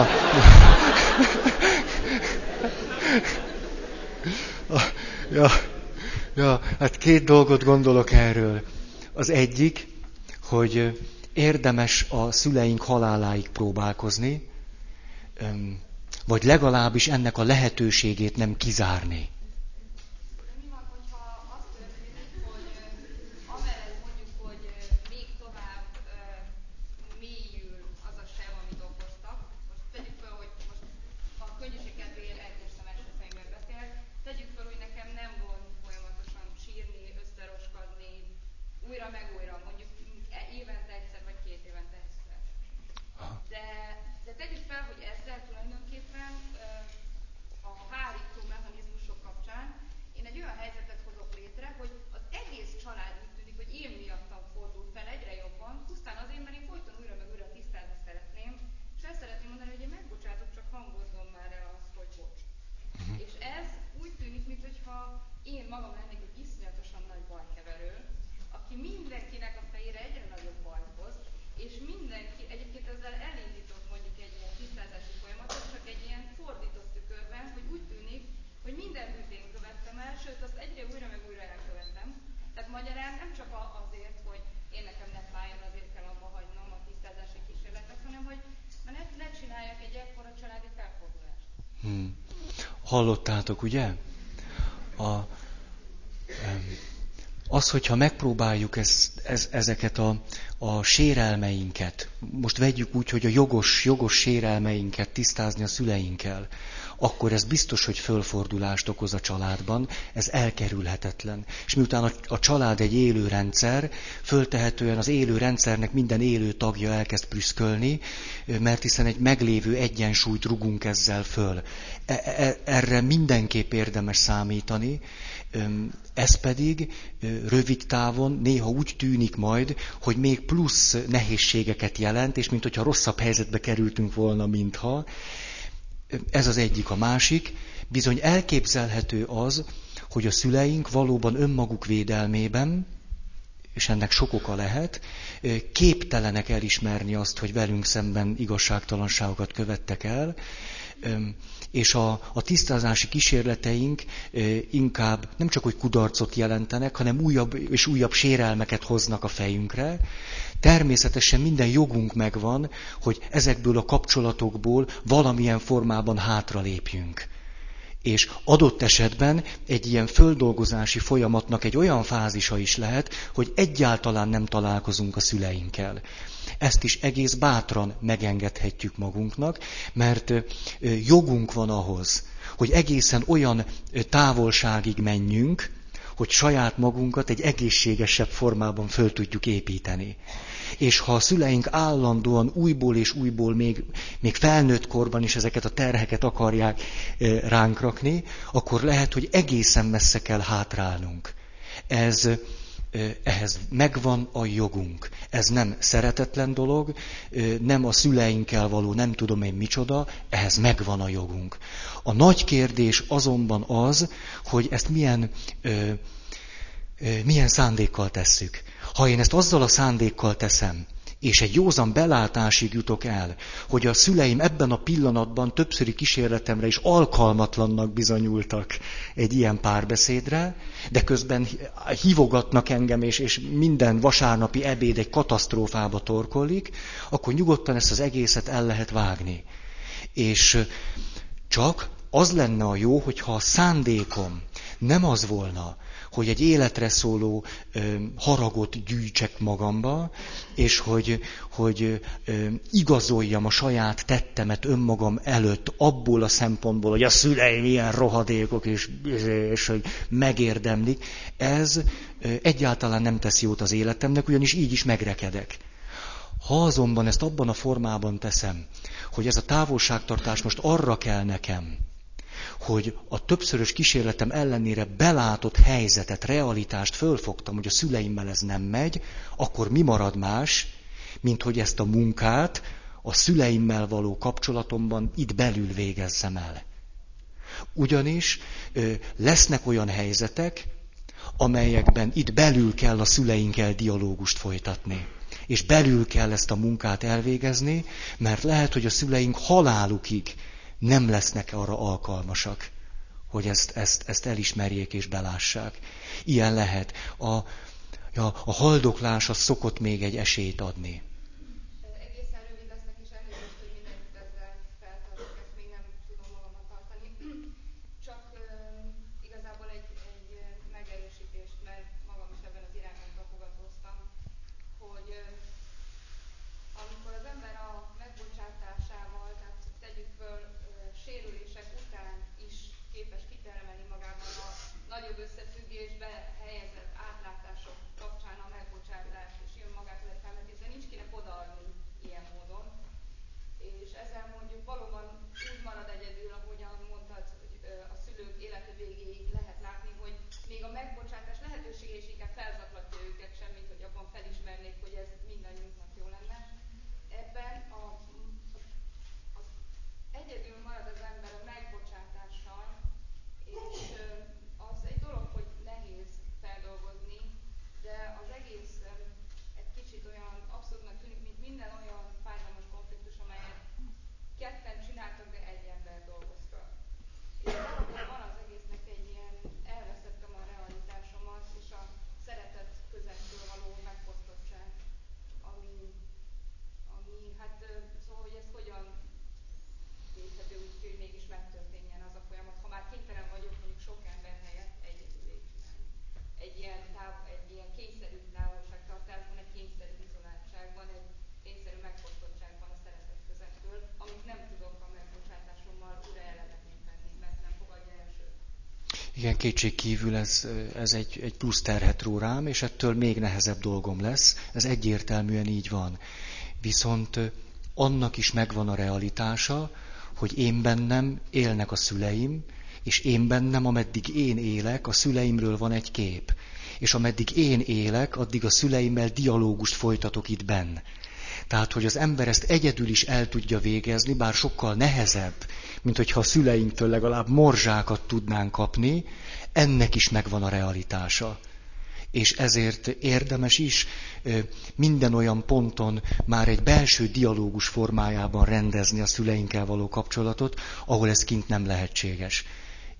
a, ja, ja, hát két dolgot gondolok erről. Az egyik, hogy érdemes a szüleink haláláig próbálkozni, vagy legalábbis ennek a lehetőségét nem kizárni. Hallottátok, ugye? A, az, hogyha megpróbáljuk ez, ez, ezeket a, a sérelmeinket, most vegyük úgy, hogy a jogos, jogos sérelmeinket tisztázni a szüleinkkel, akkor ez biztos, hogy fölfordulást okoz a családban, ez elkerülhetetlen. És miután a, a család egy élő rendszer, föltehetően az élő rendszernek minden élő tagja elkezd prüszkölni, mert hiszen egy meglévő egyensúlyt rugunk ezzel föl. E, e, erre mindenképp érdemes számítani, ez pedig rövid távon néha úgy tűnik majd, hogy még plusz nehézségeket jelent, és mint hogyha rosszabb helyzetbe kerültünk volna, mintha. Ez az egyik. A másik, bizony elképzelhető az, hogy a szüleink valóban önmaguk védelmében, és ennek sok oka lehet, képtelenek elismerni azt, hogy velünk szemben igazságtalanságokat követtek el, és a, a tisztázási kísérleteink inkább nem csak, hogy kudarcot jelentenek, hanem újabb és újabb sérelmeket hoznak a fejünkre. Természetesen minden jogunk megvan, hogy ezekből a kapcsolatokból valamilyen formában hátralépjünk. És adott esetben egy ilyen földolgozási folyamatnak egy olyan fázisa is lehet, hogy egyáltalán nem találkozunk a szüleinkkel. Ezt is egész bátran megengedhetjük magunknak, mert jogunk van ahhoz, hogy egészen olyan távolságig menjünk, hogy saját magunkat egy egészségesebb formában föl tudjuk építeni. És ha a szüleink állandóan újból és újból, még, még felnőtt korban is ezeket a terheket akarják ránk rakni, akkor lehet, hogy egészen messze kell hátrálnunk. Ez, ehhez megvan a jogunk. Ez nem szeretetlen dolog, nem a szüleinkkel való nem tudom én micsoda, ehhez megvan a jogunk. A nagy kérdés azonban az, hogy ezt milyen, milyen szándékkal tesszük. Ha én ezt azzal a szándékkal teszem, és egy józan belátásig jutok el, hogy a szüleim ebben a pillanatban többszöri kísérletemre is alkalmatlannak bizonyultak egy ilyen párbeszédre, de közben hívogatnak engem, és, és minden vasárnapi ebéd egy katasztrófába torkolik, akkor nyugodtan ezt az egészet el lehet vágni. És csak az lenne a jó, hogyha a szándékom nem az volna, hogy egy életre szóló ö, haragot gyűjtsek magamba, és hogy, hogy ö, igazoljam a saját tettemet önmagam előtt abból a szempontból, hogy a szüleim ilyen rohadékok, és, és hogy megérdemlik. Ez ö, egyáltalán nem tesz jót az életemnek, ugyanis így is megrekedek. Ha azonban ezt abban a formában teszem, hogy ez a távolságtartás most arra kell nekem, hogy a többszörös kísérletem ellenére belátott helyzetet, realitást fölfogtam, hogy a szüleimmel ez nem megy, akkor mi marad más, mint hogy ezt a munkát a szüleimmel való kapcsolatomban itt belül végezzem el. Ugyanis lesznek olyan helyzetek, amelyekben itt belül kell a szüleinkkel dialógust folytatni. És belül kell ezt a munkát elvégezni, mert lehet, hogy a szüleink halálukig nem lesznek arra alkalmasak, hogy ezt, ezt, ezt elismerjék és belássák. Ilyen lehet. A, a, a haldoklás az szokott még egy esélyt adni. Kétség kívül ez, ez egy, egy plusz terhet ró rám, és ettől még nehezebb dolgom lesz. Ez egyértelműen így van. Viszont annak is megvan a realitása, hogy én bennem élnek a szüleim, és én bennem, ameddig én élek, a szüleimről van egy kép. És ameddig én élek, addig a szüleimmel dialógust folytatok itt benn. Tehát, hogy az ember ezt egyedül is el tudja végezni, bár sokkal nehezebb, mint hogyha a szüleinktől legalább morzsákat tudnánk kapni, ennek is megvan a realitása. És ezért érdemes is minden olyan ponton már egy belső dialógus formájában rendezni a szüleinkkel való kapcsolatot, ahol ez kint nem lehetséges.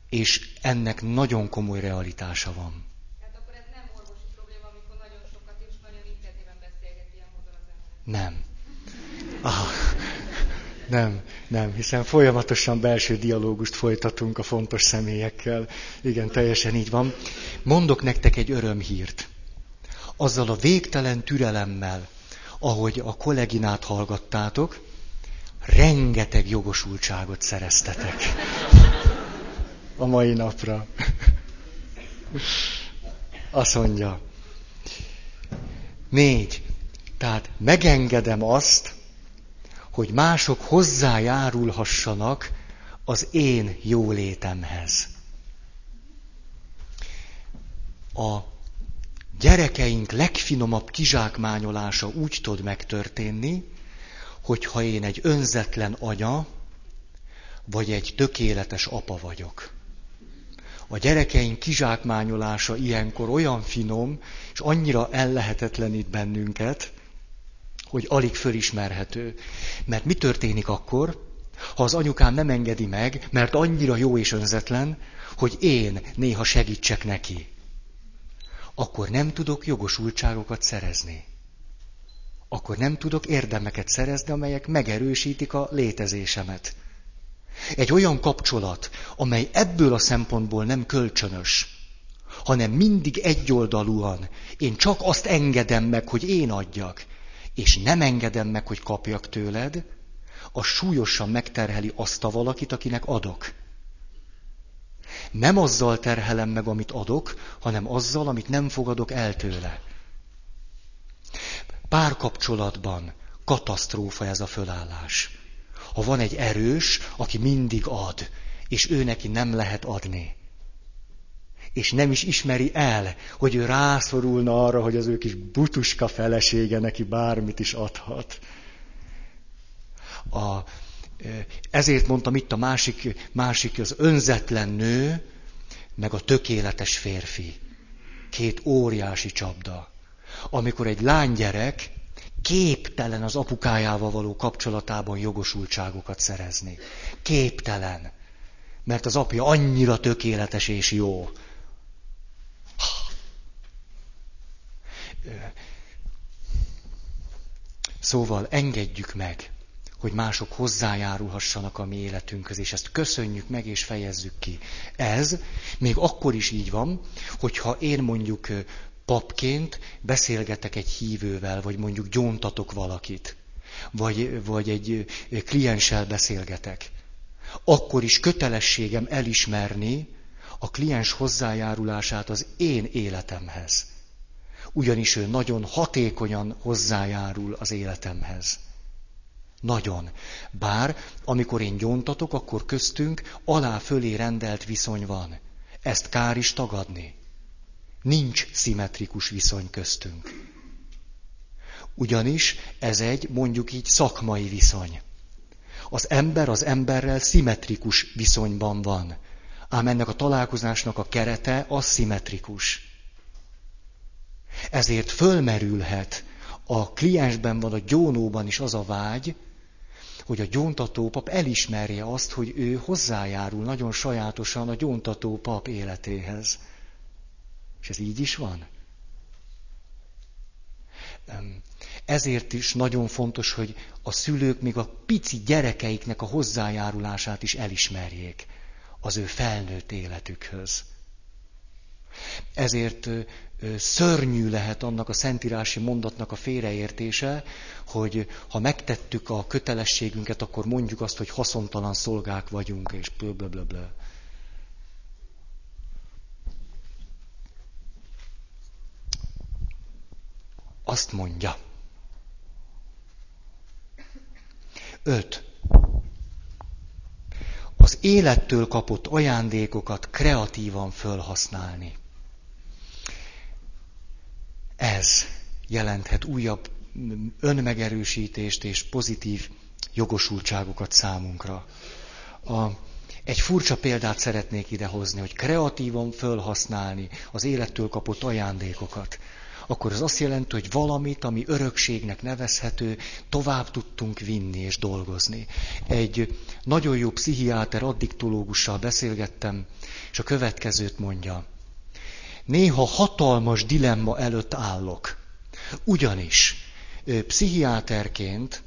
És ennek nagyon komoly realitása van. Tehát akkor ez nem orvosi probléma, amikor nagyon sokat és nagyon intenzíven beszélget ilyen módon az ember. Nem. Ah. Nem, nem, hiszen folyamatosan belső dialógust folytatunk a fontos személyekkel. Igen, teljesen így van. Mondok nektek egy örömhírt. Azzal a végtelen türelemmel, ahogy a kolleginát hallgattátok, rengeteg jogosultságot szereztetek a mai napra. Azt mondja. Négy. Tehát megengedem azt, hogy mások hozzájárulhassanak az én jólétemhez. A gyerekeink legfinomabb kizsákmányolása úgy tud megtörténni, hogyha én egy önzetlen anya, vagy egy tökéletes apa vagyok. A gyerekeink kizsákmányolása ilyenkor olyan finom, és annyira ellehetetlenít bennünket, hogy alig fölismerhető. Mert mi történik akkor, ha az anyukám nem engedi meg, mert annyira jó és önzetlen, hogy én néha segítsek neki. Akkor nem tudok jogosultságokat szerezni. Akkor nem tudok érdemeket szerezni, amelyek megerősítik a létezésemet. Egy olyan kapcsolat, amely ebből a szempontból nem kölcsönös, hanem mindig egyoldalúan. Én csak azt engedem meg, hogy én adjak, és nem engedem meg, hogy kapjak tőled, az súlyosan megterheli azt a valakit, akinek adok. Nem azzal terhelem meg, amit adok, hanem azzal, amit nem fogadok el tőle. Párkapcsolatban katasztrófa ez a fölállás. Ha van egy erős, aki mindig ad, és ő neki nem lehet adni. És nem is ismeri el, hogy ő rászorulna arra, hogy az ő kis butuska felesége neki bármit is adhat. A, ezért mondtam itt a másik, másik az önzetlen nő, meg a tökéletes férfi. Két óriási csapda. Amikor egy lánygyerek képtelen az apukájával való kapcsolatában jogosultságokat szerezni. Képtelen. Mert az apja annyira tökéletes és jó. Szóval engedjük meg, hogy mások hozzájárulhassanak a mi életünkhöz, és ezt köszönjük meg és fejezzük ki. Ez még akkor is így van, hogyha én mondjuk papként beszélgetek egy hívővel, vagy mondjuk gyóntatok valakit, vagy, vagy egy klienssel beszélgetek, akkor is kötelességem elismerni a kliens hozzájárulását az én életemhez. Ugyanis ő nagyon hatékonyan hozzájárul az életemhez. Nagyon. Bár, amikor én gyóntatok, akkor köztünk alá-fölé rendelt viszony van. Ezt kár is tagadni. Nincs szimmetrikus viszony köztünk. Ugyanis ez egy, mondjuk így, szakmai viszony. Az ember az emberrel szimmetrikus viszonyban van. Ám ennek a találkozásnak a kerete aszimmetrikus. Ezért fölmerülhet a kliensben van, a gyónóban is az a vágy, hogy a gyóntató pap elismerje azt, hogy ő hozzájárul nagyon sajátosan a gyóntató pap életéhez. És ez így is van. Ezért is nagyon fontos, hogy a szülők még a pici gyerekeiknek a hozzájárulását is elismerjék az ő felnőtt életükhöz. Ezért szörnyű lehet annak a szentírási mondatnak a félreértése, hogy ha megtettük a kötelességünket, akkor mondjuk azt, hogy haszontalan szolgák vagyunk, és blablabla. Azt mondja. Öt. Az élettől kapott ajándékokat kreatívan felhasználni. Ez jelenthet újabb önmegerősítést és pozitív jogosultságokat számunkra. A, egy furcsa példát szeretnék idehozni, hogy kreatívan felhasználni az élettől kapott ajándékokat. Akkor az azt jelenti, hogy valamit, ami örökségnek nevezhető, tovább tudtunk vinni és dolgozni. Egy nagyon jó pszichiáter addiktológussal beszélgettem, és a következőt mondja néha hatalmas dilemma előtt állok. Ugyanis pszichiáterként,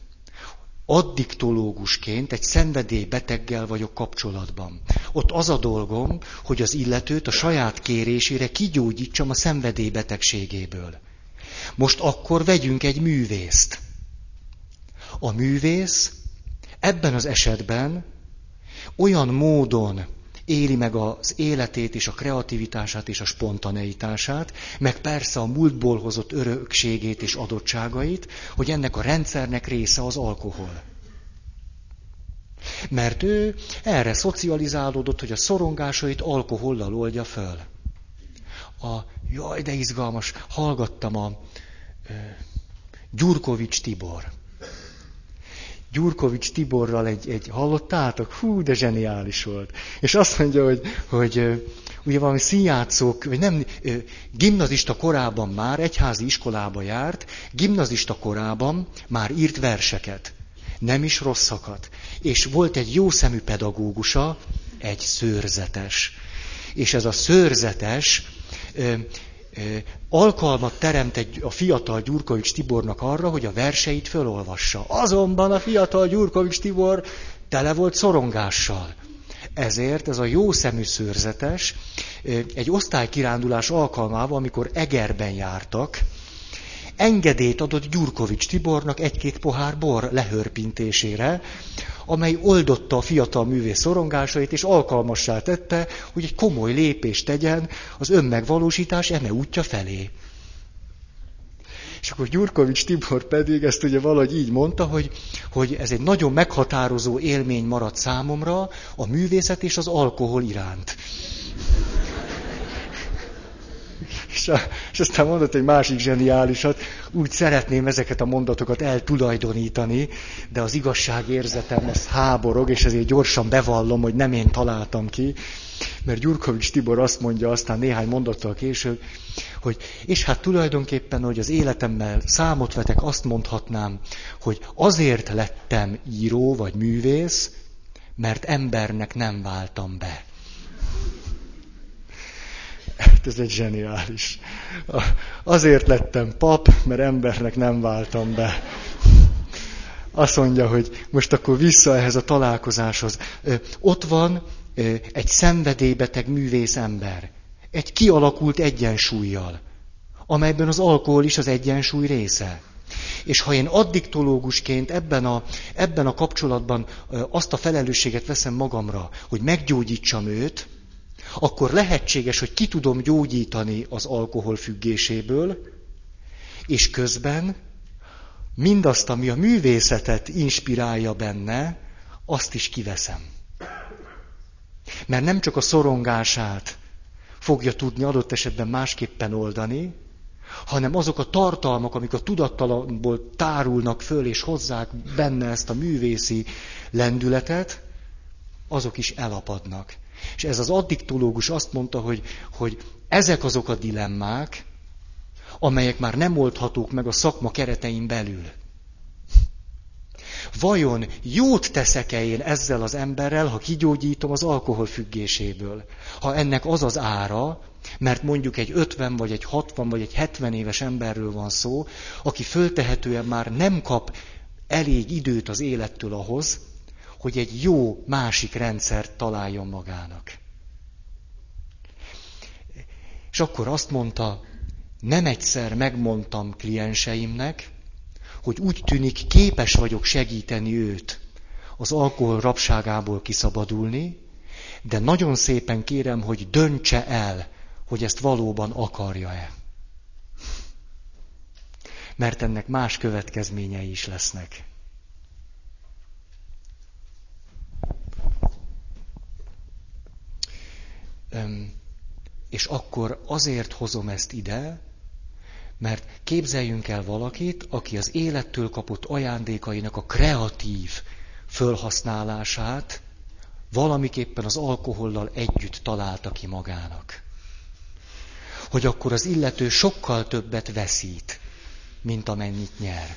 addiktológusként egy szenvedélybeteggel vagyok kapcsolatban. Ott az a dolgom, hogy az illetőt a saját kérésére kigyógyítsam a szenvedélybetegségéből. Most akkor vegyünk egy művészt. A művész ebben az esetben olyan módon éli meg az életét és a kreativitását és a spontaneitását, meg persze a múltból hozott örökségét és adottságait, hogy ennek a rendszernek része az alkohol. Mert ő erre szocializálódott, hogy a szorongásait alkohollal oldja föl. A, jaj, de izgalmas, hallgattam a e, Gyurkovics Tibor. Gyurkovics Tiborral egy, egy hallottátok? Hú, de zseniális volt. És azt mondja, hogy, hogy ugye valami színjátszók, vagy nem, gimnazista korában már, egyházi iskolába járt, gimnazista korában már írt verseket. Nem is rosszakat. És volt egy jó szemű pedagógusa, egy szőrzetes. És ez a szőrzetes alkalmat teremt egy, a fiatal Gyurkovics Tibornak arra, hogy a verseit fölolvassa. Azonban a fiatal Gyurkovics Tibor tele volt szorongással. Ezért ez a jó szemű szőrzetes egy osztálykirándulás alkalmával, amikor Egerben jártak, engedélyt adott Gyurkovics Tibornak egy-két pohár bor lehörpintésére, amely oldotta a fiatal művész szorongásait, és alkalmassá tette, hogy egy komoly lépést tegyen az önmegvalósítás eme útja felé. És akkor Gyurkovics Tibor pedig ezt ugye valahogy így mondta, hogy, hogy ez egy nagyon meghatározó élmény maradt számomra a művészet és az alkohol iránt. És, a, és aztán mondott egy másik zseniálisat, úgy szeretném ezeket a mondatokat eltulajdonítani, de az igazságérzetem ez háborog, és ezért gyorsan bevallom, hogy nem én találtam ki, mert Gyurkovics Tibor azt mondja aztán néhány mondattal később, hogy és hát tulajdonképpen, hogy az életemmel számot vetek, azt mondhatnám, hogy azért lettem író vagy művész, mert embernek nem váltam be. Hát ez egy zseniális. Azért lettem pap, mert embernek nem váltam be. Azt mondja, hogy most akkor vissza ehhez a találkozáshoz. Ott van egy szenvedélybeteg művész ember. Egy kialakult egyensúlyjal, amelyben az alkohol is az egyensúly része. És ha én addiktológusként ebben a, ebben a kapcsolatban azt a felelősséget veszem magamra, hogy meggyógyítsam őt, akkor lehetséges, hogy ki tudom gyógyítani az alkohol függéséből, és közben mindazt, ami a művészetet inspirálja benne, azt is kiveszem. Mert nem csak a szorongását fogja tudni adott esetben másképpen oldani, hanem azok a tartalmak, amik a tudattalamból tárulnak föl, és hozzák benne ezt a művészi lendületet, azok is elapadnak. És ez az addiktológus azt mondta, hogy, hogy ezek azok a dilemmák, amelyek már nem oldhatók meg a szakma keretein belül. Vajon jót teszek-e én ezzel az emberrel, ha kigyógyítom az alkohol függéséből? Ha ennek az az ára, mert mondjuk egy 50 vagy egy 60 vagy egy 70 éves emberről van szó, aki föltehetően már nem kap elég időt az élettől ahhoz, hogy egy jó másik rendszert találjon magának. És akkor azt mondta, nem egyszer megmondtam klienseimnek, hogy úgy tűnik képes vagyok segíteni őt az alkohol rabságából kiszabadulni, de nagyon szépen kérem, hogy döntse el, hogy ezt valóban akarja-e. Mert ennek más következményei is lesznek. És akkor azért hozom ezt ide, mert képzeljünk el valakit, aki az élettől kapott ajándékainak a kreatív fölhasználását valamiképpen az alkohollal együtt találta ki magának. Hogy akkor az illető sokkal többet veszít, mint amennyit nyer.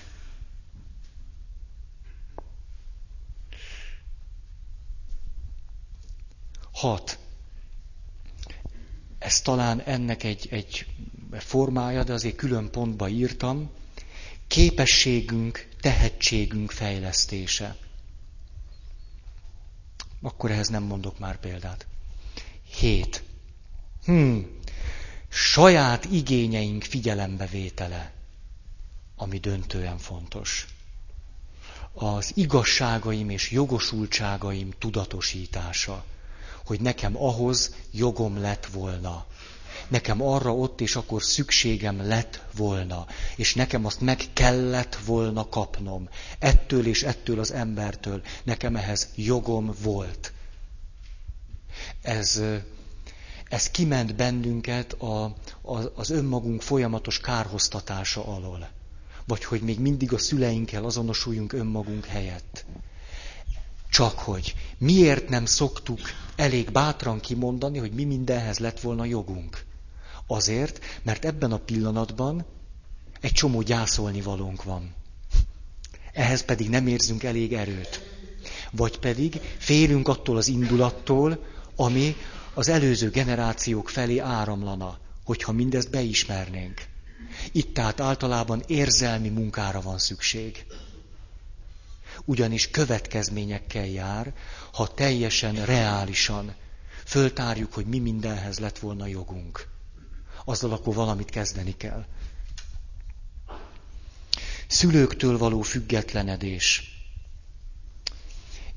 Hat ez talán ennek egy, egy formája, de azért külön pontba írtam, képességünk, tehetségünk fejlesztése. Akkor ehhez nem mondok már példát. Hét. Hmm. Saját igényeink figyelembevétele, ami döntően fontos. Az igazságaim és jogosultságaim tudatosítása hogy nekem ahhoz jogom lett volna. Nekem arra ott és akkor szükségem lett volna, és nekem azt meg kellett volna kapnom. Ettől és ettől az embertől nekem ehhez jogom volt. Ez, ez kiment bennünket a, a, az önmagunk folyamatos kárhoztatása alól. Vagy hogy még mindig a szüleinkkel azonosuljunk önmagunk helyett. Csak hogy miért nem szoktuk elég bátran kimondani, hogy mi mindenhez lett volna jogunk? Azért, mert ebben a pillanatban egy csomó gyászolni valónk van. Ehhez pedig nem érzünk elég erőt. Vagy pedig félünk attól az indulattól, ami az előző generációk felé áramlana, hogyha mindezt beismernénk. Itt tehát általában érzelmi munkára van szükség. Ugyanis következményekkel jár, ha teljesen reálisan föltárjuk, hogy mi mindenhez lett volna jogunk. Azzal akkor valamit kezdeni kell. Szülőktől való függetlenedés.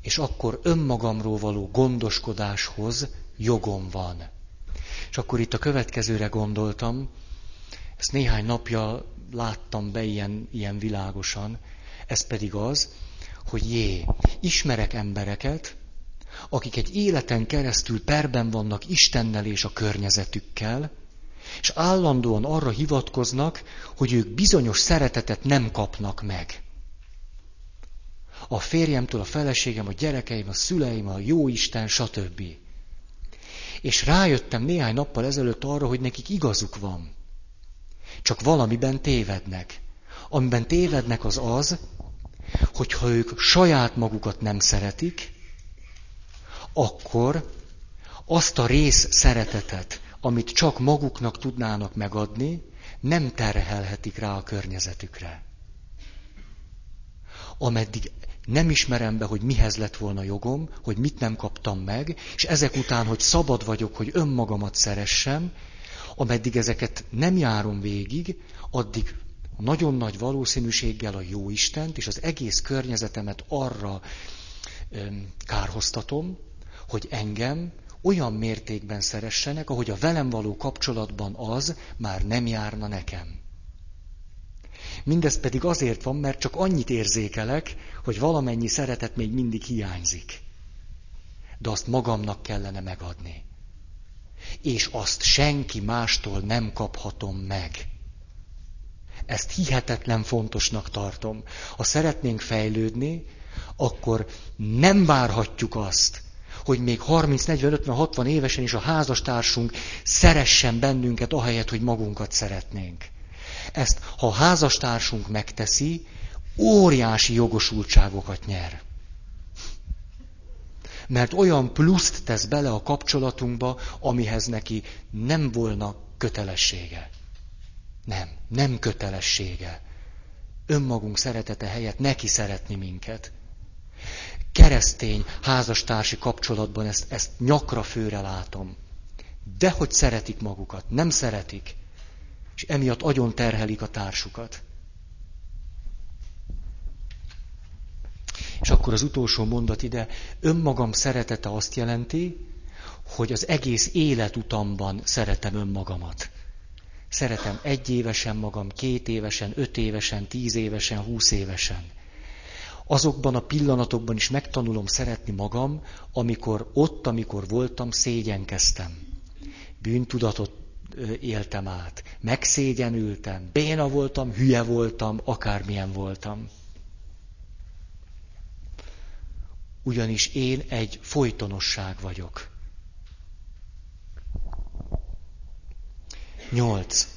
És akkor önmagamról való gondoskodáshoz jogom van. És akkor itt a következőre gondoltam, ezt néhány napja láttam be ilyen, ilyen világosan, ez pedig az, hogy jé, ismerek embereket, akik egy életen keresztül perben vannak Istennel és a környezetükkel, és állandóan arra hivatkoznak, hogy ők bizonyos szeretetet nem kapnak meg. A férjemtől, a feleségem, a gyerekeim, a szüleim, a jóisten, stb. És rájöttem néhány nappal ezelőtt arra, hogy nekik igazuk van. Csak valamiben tévednek. Amiben tévednek az az, hogyha ők saját magukat nem szeretik, akkor azt a rész szeretetet, amit csak maguknak tudnának megadni, nem terhelhetik rá a környezetükre. Ameddig nem ismerem be, hogy mihez lett volna jogom, hogy mit nem kaptam meg, és ezek után, hogy szabad vagyok, hogy önmagamat szeressem, ameddig ezeket nem járom végig, addig nagyon nagy valószínűséggel a jó Istent és az egész környezetemet arra öm, kárhoztatom, hogy engem olyan mértékben szeressenek, ahogy a velem való kapcsolatban az már nem járna nekem. Mindez pedig azért van, mert csak annyit érzékelek, hogy valamennyi szeretet még mindig hiányzik. De azt magamnak kellene megadni. És azt senki mástól nem kaphatom meg. Ezt hihetetlen fontosnak tartom. Ha szeretnénk fejlődni, akkor nem várhatjuk azt, hogy még 30, 40, 50, 60 évesen is a házastársunk szeressen bennünket, ahelyett, hogy magunkat szeretnénk. Ezt, ha a házastársunk megteszi, óriási jogosultságokat nyer. Mert olyan pluszt tesz bele a kapcsolatunkba, amihez neki nem volna kötelessége. Nem, nem kötelessége. Önmagunk szeretete helyett neki szeretni minket. Keresztény házastársi kapcsolatban ezt, ezt nyakra főre látom. De hogy szeretik magukat, nem szeretik, és emiatt agyon terhelik a társukat. És akkor az utolsó mondat ide, önmagam szeretete azt jelenti, hogy az egész életutamban szeretem önmagamat. Szeretem egy évesen magam, két évesen, öt évesen, tíz évesen, húsz évesen. Azokban a pillanatokban is megtanulom szeretni magam, amikor ott, amikor voltam, szégyenkeztem. Bűntudatot éltem át, megszégyenültem, béna voltam, hülye voltam, akármilyen voltam. Ugyanis én egy folytonosság vagyok. Nyolc.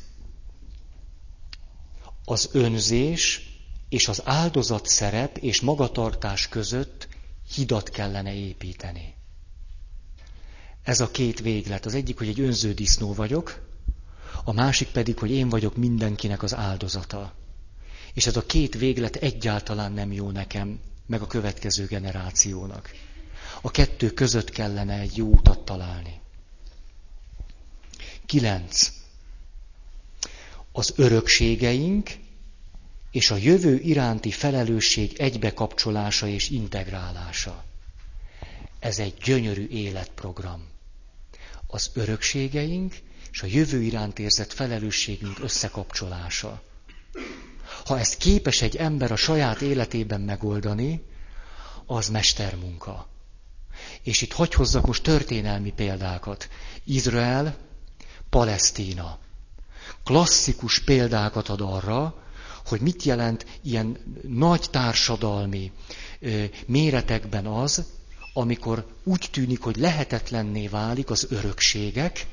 Az önzés és az áldozat szerep és magatartás között hidat kellene építeni. Ez a két véglet. Az egyik, hogy egy önző disznó vagyok, a másik pedig, hogy én vagyok mindenkinek az áldozata. És ez a két véglet egyáltalán nem jó nekem, meg a következő generációnak. A kettő között kellene egy jó utat találni. Kilenc. Az örökségeink és a jövő iránti felelősség egybekapcsolása és integrálása. Ez egy gyönyörű életprogram. Az örökségeink és a jövő iránt érzett felelősségünk összekapcsolása. Ha ezt képes egy ember a saját életében megoldani, az mestermunka. És itt hogy hozzak most történelmi példákat. Izrael, Palesztína. Klasszikus példákat ad arra, hogy mit jelent ilyen nagy társadalmi méretekben az, amikor úgy tűnik, hogy lehetetlenné válik az örökségek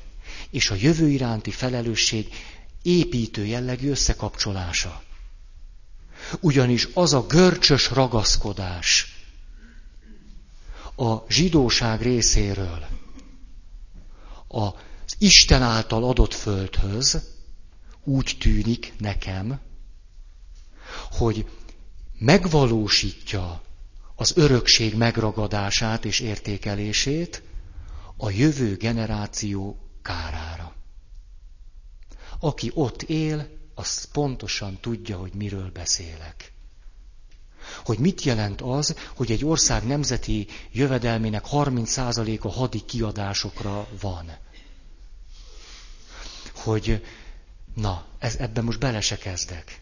és a jövő iránti felelősség építő jellegű összekapcsolása. Ugyanis az a görcsös ragaszkodás a zsidóság részéről az Isten által adott földhöz úgy tűnik nekem, hogy megvalósítja az örökség megragadását és értékelését a jövő generáció kárára. Aki ott él, az pontosan tudja, hogy miről beszélek. Hogy mit jelent az, hogy egy ország nemzeti jövedelmének 30%-a hadi kiadásokra van. Hogy, na, ez, ebben most bele se kezdek.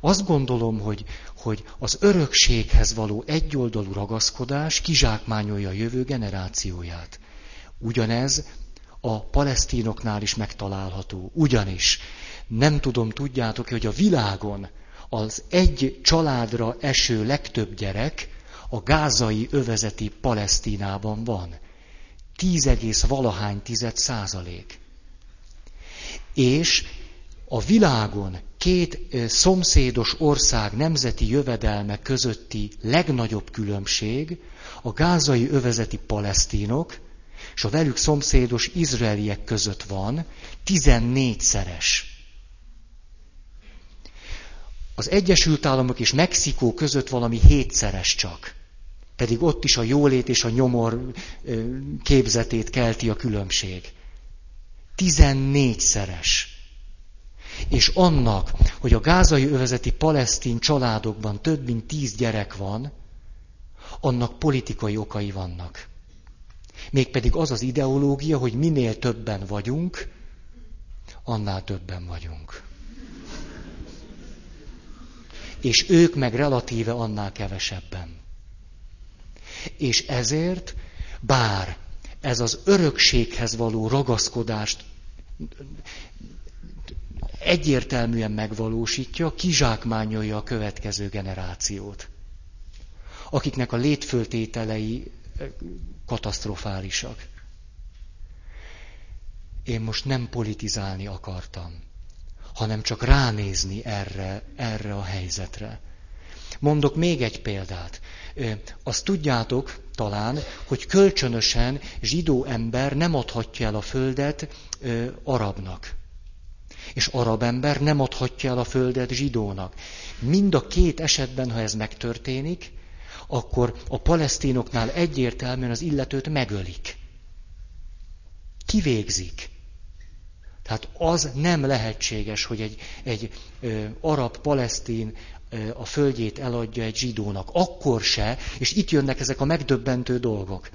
Azt gondolom, hogy, hogy az örökséghez való egyoldalú ragaszkodás kizsákmányolja a jövő generációját. Ugyanez a palesztinoknál is megtalálható. Ugyanis nem tudom, tudjátok hogy a világon az egy családra eső legtöbb gyerek a gázai övezeti Palesztinában van. 10, valahány tized százalék. És a világon két szomszédos ország nemzeti jövedelme közötti legnagyobb különbség a gázai övezeti palesztinok és a velük szomszédos izraeliek között van, 14-szeres. Az Egyesült Államok és Mexikó között valami hétszeres csak. Pedig ott is a jólét és a nyomor képzetét kelti a különbség. 14-szeres. És annak, hogy a gázai övezeti palesztin családokban több mint tíz gyerek van, annak politikai okai vannak. Mégpedig az az ideológia, hogy minél többen vagyunk, annál többen vagyunk. És ők meg relatíve annál kevesebben. És ezért, bár ez az örökséghez való ragaszkodást egyértelműen megvalósítja, kizsákmányolja a következő generációt, akiknek a létföltételei katasztrofálisak. Én most nem politizálni akartam, hanem csak ránézni erre, erre a helyzetre. Mondok még egy példát. Azt tudjátok talán, hogy kölcsönösen zsidó ember nem adhatja el a földet arabnak. És arab ember nem adhatja el a földet zsidónak. Mind a két esetben, ha ez megtörténik, akkor a palesztinoknál egyértelműen az illetőt megölik. Kivégzik. Tehát az nem lehetséges, hogy egy, egy ö, arab-palesztin a földjét eladja egy zsidónak. Akkor se, és itt jönnek ezek a megdöbbentő dolgok.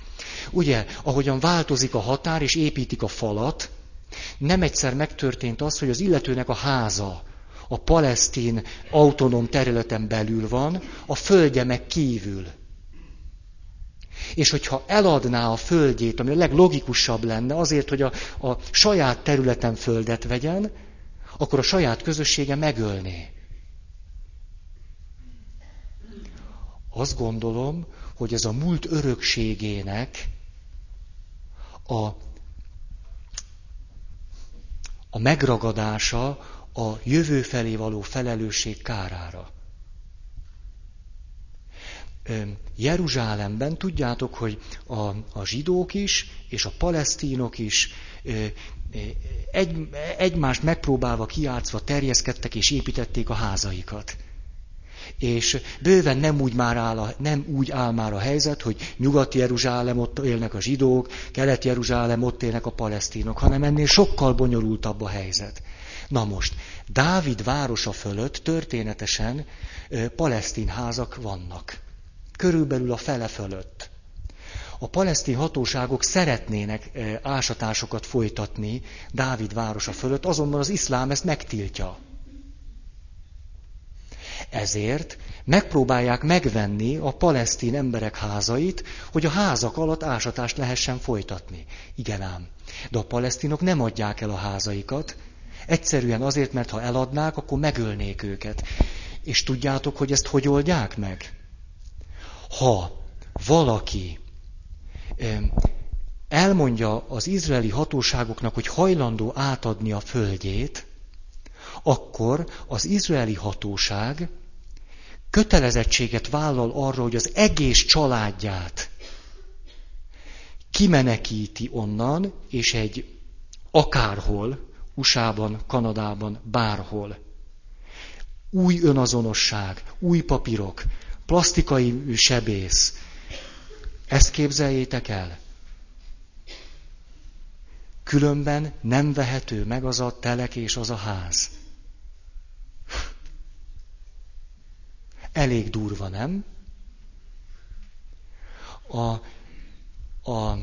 Ugye, ahogyan változik a határ, és építik a falat, nem egyszer megtörtént az, hogy az illetőnek a háza a palesztin autonóm területen belül van, a földje meg kívül. És hogyha eladná a földjét, ami a leglogikusabb lenne, azért, hogy a, a saját területen földet vegyen, akkor a saját közössége megölné. Azt gondolom, hogy ez a múlt örökségének a, a megragadása, a jövő felé való felelősség kárára. Jeruzsálemben tudjátok, hogy a, a zsidók is és a palesztinok is egy, egymást megpróbálva kiátszva terjeszkedtek és építették a házaikat. És bőven nem úgy, már áll a, nem úgy áll már a helyzet, hogy Nyugat-Jeruzsálem ott élnek a zsidók, Kelet-Jeruzsálem ott élnek a palesztinok, hanem ennél sokkal bonyolultabb a helyzet. Na most, Dávid városa fölött történetesen palesztin házak vannak. Körülbelül a fele fölött. A palesztin hatóságok szeretnének ásatásokat folytatni Dávid városa fölött, azonban az iszlám ezt megtiltja. Ezért megpróbálják megvenni a palesztin emberek házait, hogy a házak alatt ásatást lehessen folytatni. Igen ám. De a palesztinok nem adják el a házaikat, egyszerűen azért, mert ha eladnák, akkor megölnék őket. És tudjátok, hogy ezt hogy oldják meg? Ha valaki elmondja az izraeli hatóságoknak, hogy hajlandó átadni a földjét, akkor az izraeli hatóság kötelezettséget vállal arra, hogy az egész családját kimenekíti onnan, és egy akárhol, USA-ban, Kanadában, bárhol. Új önazonosság, új papírok, plastikai sebész. Ezt képzeljétek el. Különben nem vehető meg az a telek és az a ház. Elég durva, nem? A, a,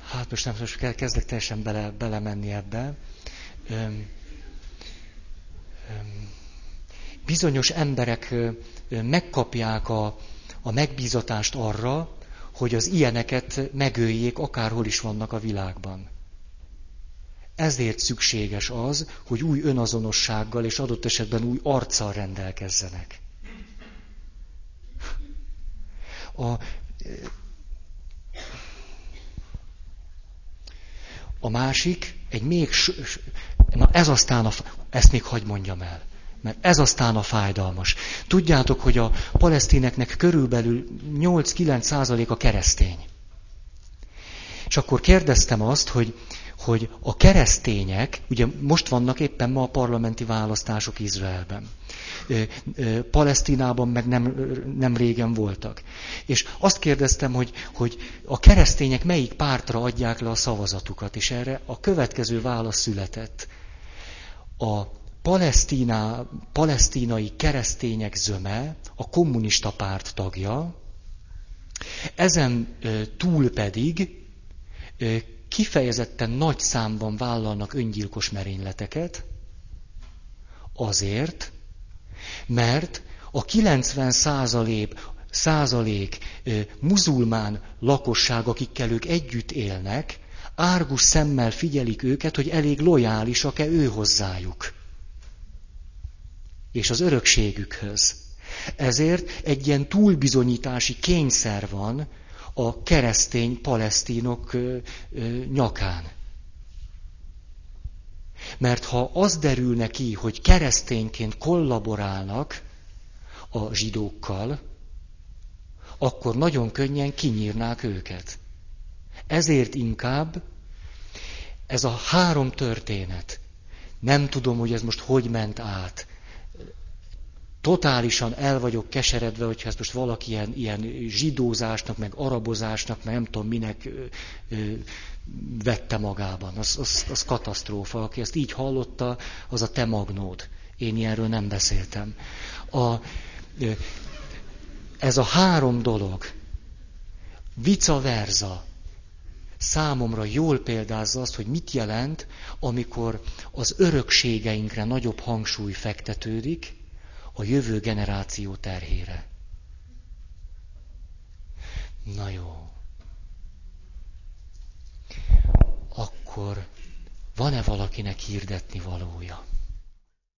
hát most nem, most kezdek teljesen bele, belemenni ebbe. Öm, öm, bizonyos emberek megkapják a, a megbízatást arra, hogy az ilyeneket megöljék, akárhol is vannak a világban. Ezért szükséges az, hogy új önazonossággal és adott esetben új arccal rendelkezzenek. A, a másik, egy még, na ez aztán, a, ezt még hagy mondjam el, mert ez aztán a fájdalmas. Tudjátok, hogy a palesztineknek körülbelül 8-9 százalék a keresztény. És akkor kérdeztem azt, hogy hogy a keresztények, ugye most vannak éppen ma a parlamenti választások Izraelben. Palesztinában meg nem, nem régen voltak. És azt kérdeztem, hogy, hogy a keresztények melyik pártra adják le a szavazatukat, és erre a következő válasz született. A palesztina, palesztinai keresztények zöme a kommunista párt tagja, ezen túl pedig kifejezetten nagy számban vállalnak öngyilkos merényleteket, azért, mert a 90 százalék, százalék muzulmán lakosság, akikkel ők együtt élnek, árgus szemmel figyelik őket, hogy elég lojálisak-e ő hozzájuk. És az örökségükhöz. Ezért egy ilyen túlbizonyítási kényszer van, a keresztény palesztinok nyakán. Mert ha az derülne ki, hogy keresztényként kollaborálnak a zsidókkal, akkor nagyon könnyen kinyírnák őket. Ezért inkább ez a három történet, nem tudom, hogy ez most hogy ment át, totálisan el vagyok keseredve, hogyha ezt most valaki ilyen, ilyen zsidózásnak, meg arabozásnak, meg nem tudom minek ö, ö, vette magában. Az, az, az katasztrófa. Aki ezt így hallotta, az a te magnód. Én ilyenről nem beszéltem. A, ö, ez a három dolog, vice versa, számomra jól példázza azt, hogy mit jelent, amikor az örökségeinkre nagyobb hangsúly fektetődik, a jövő generáció terhére. Na jó. Akkor van-e valakinek hirdetni valója?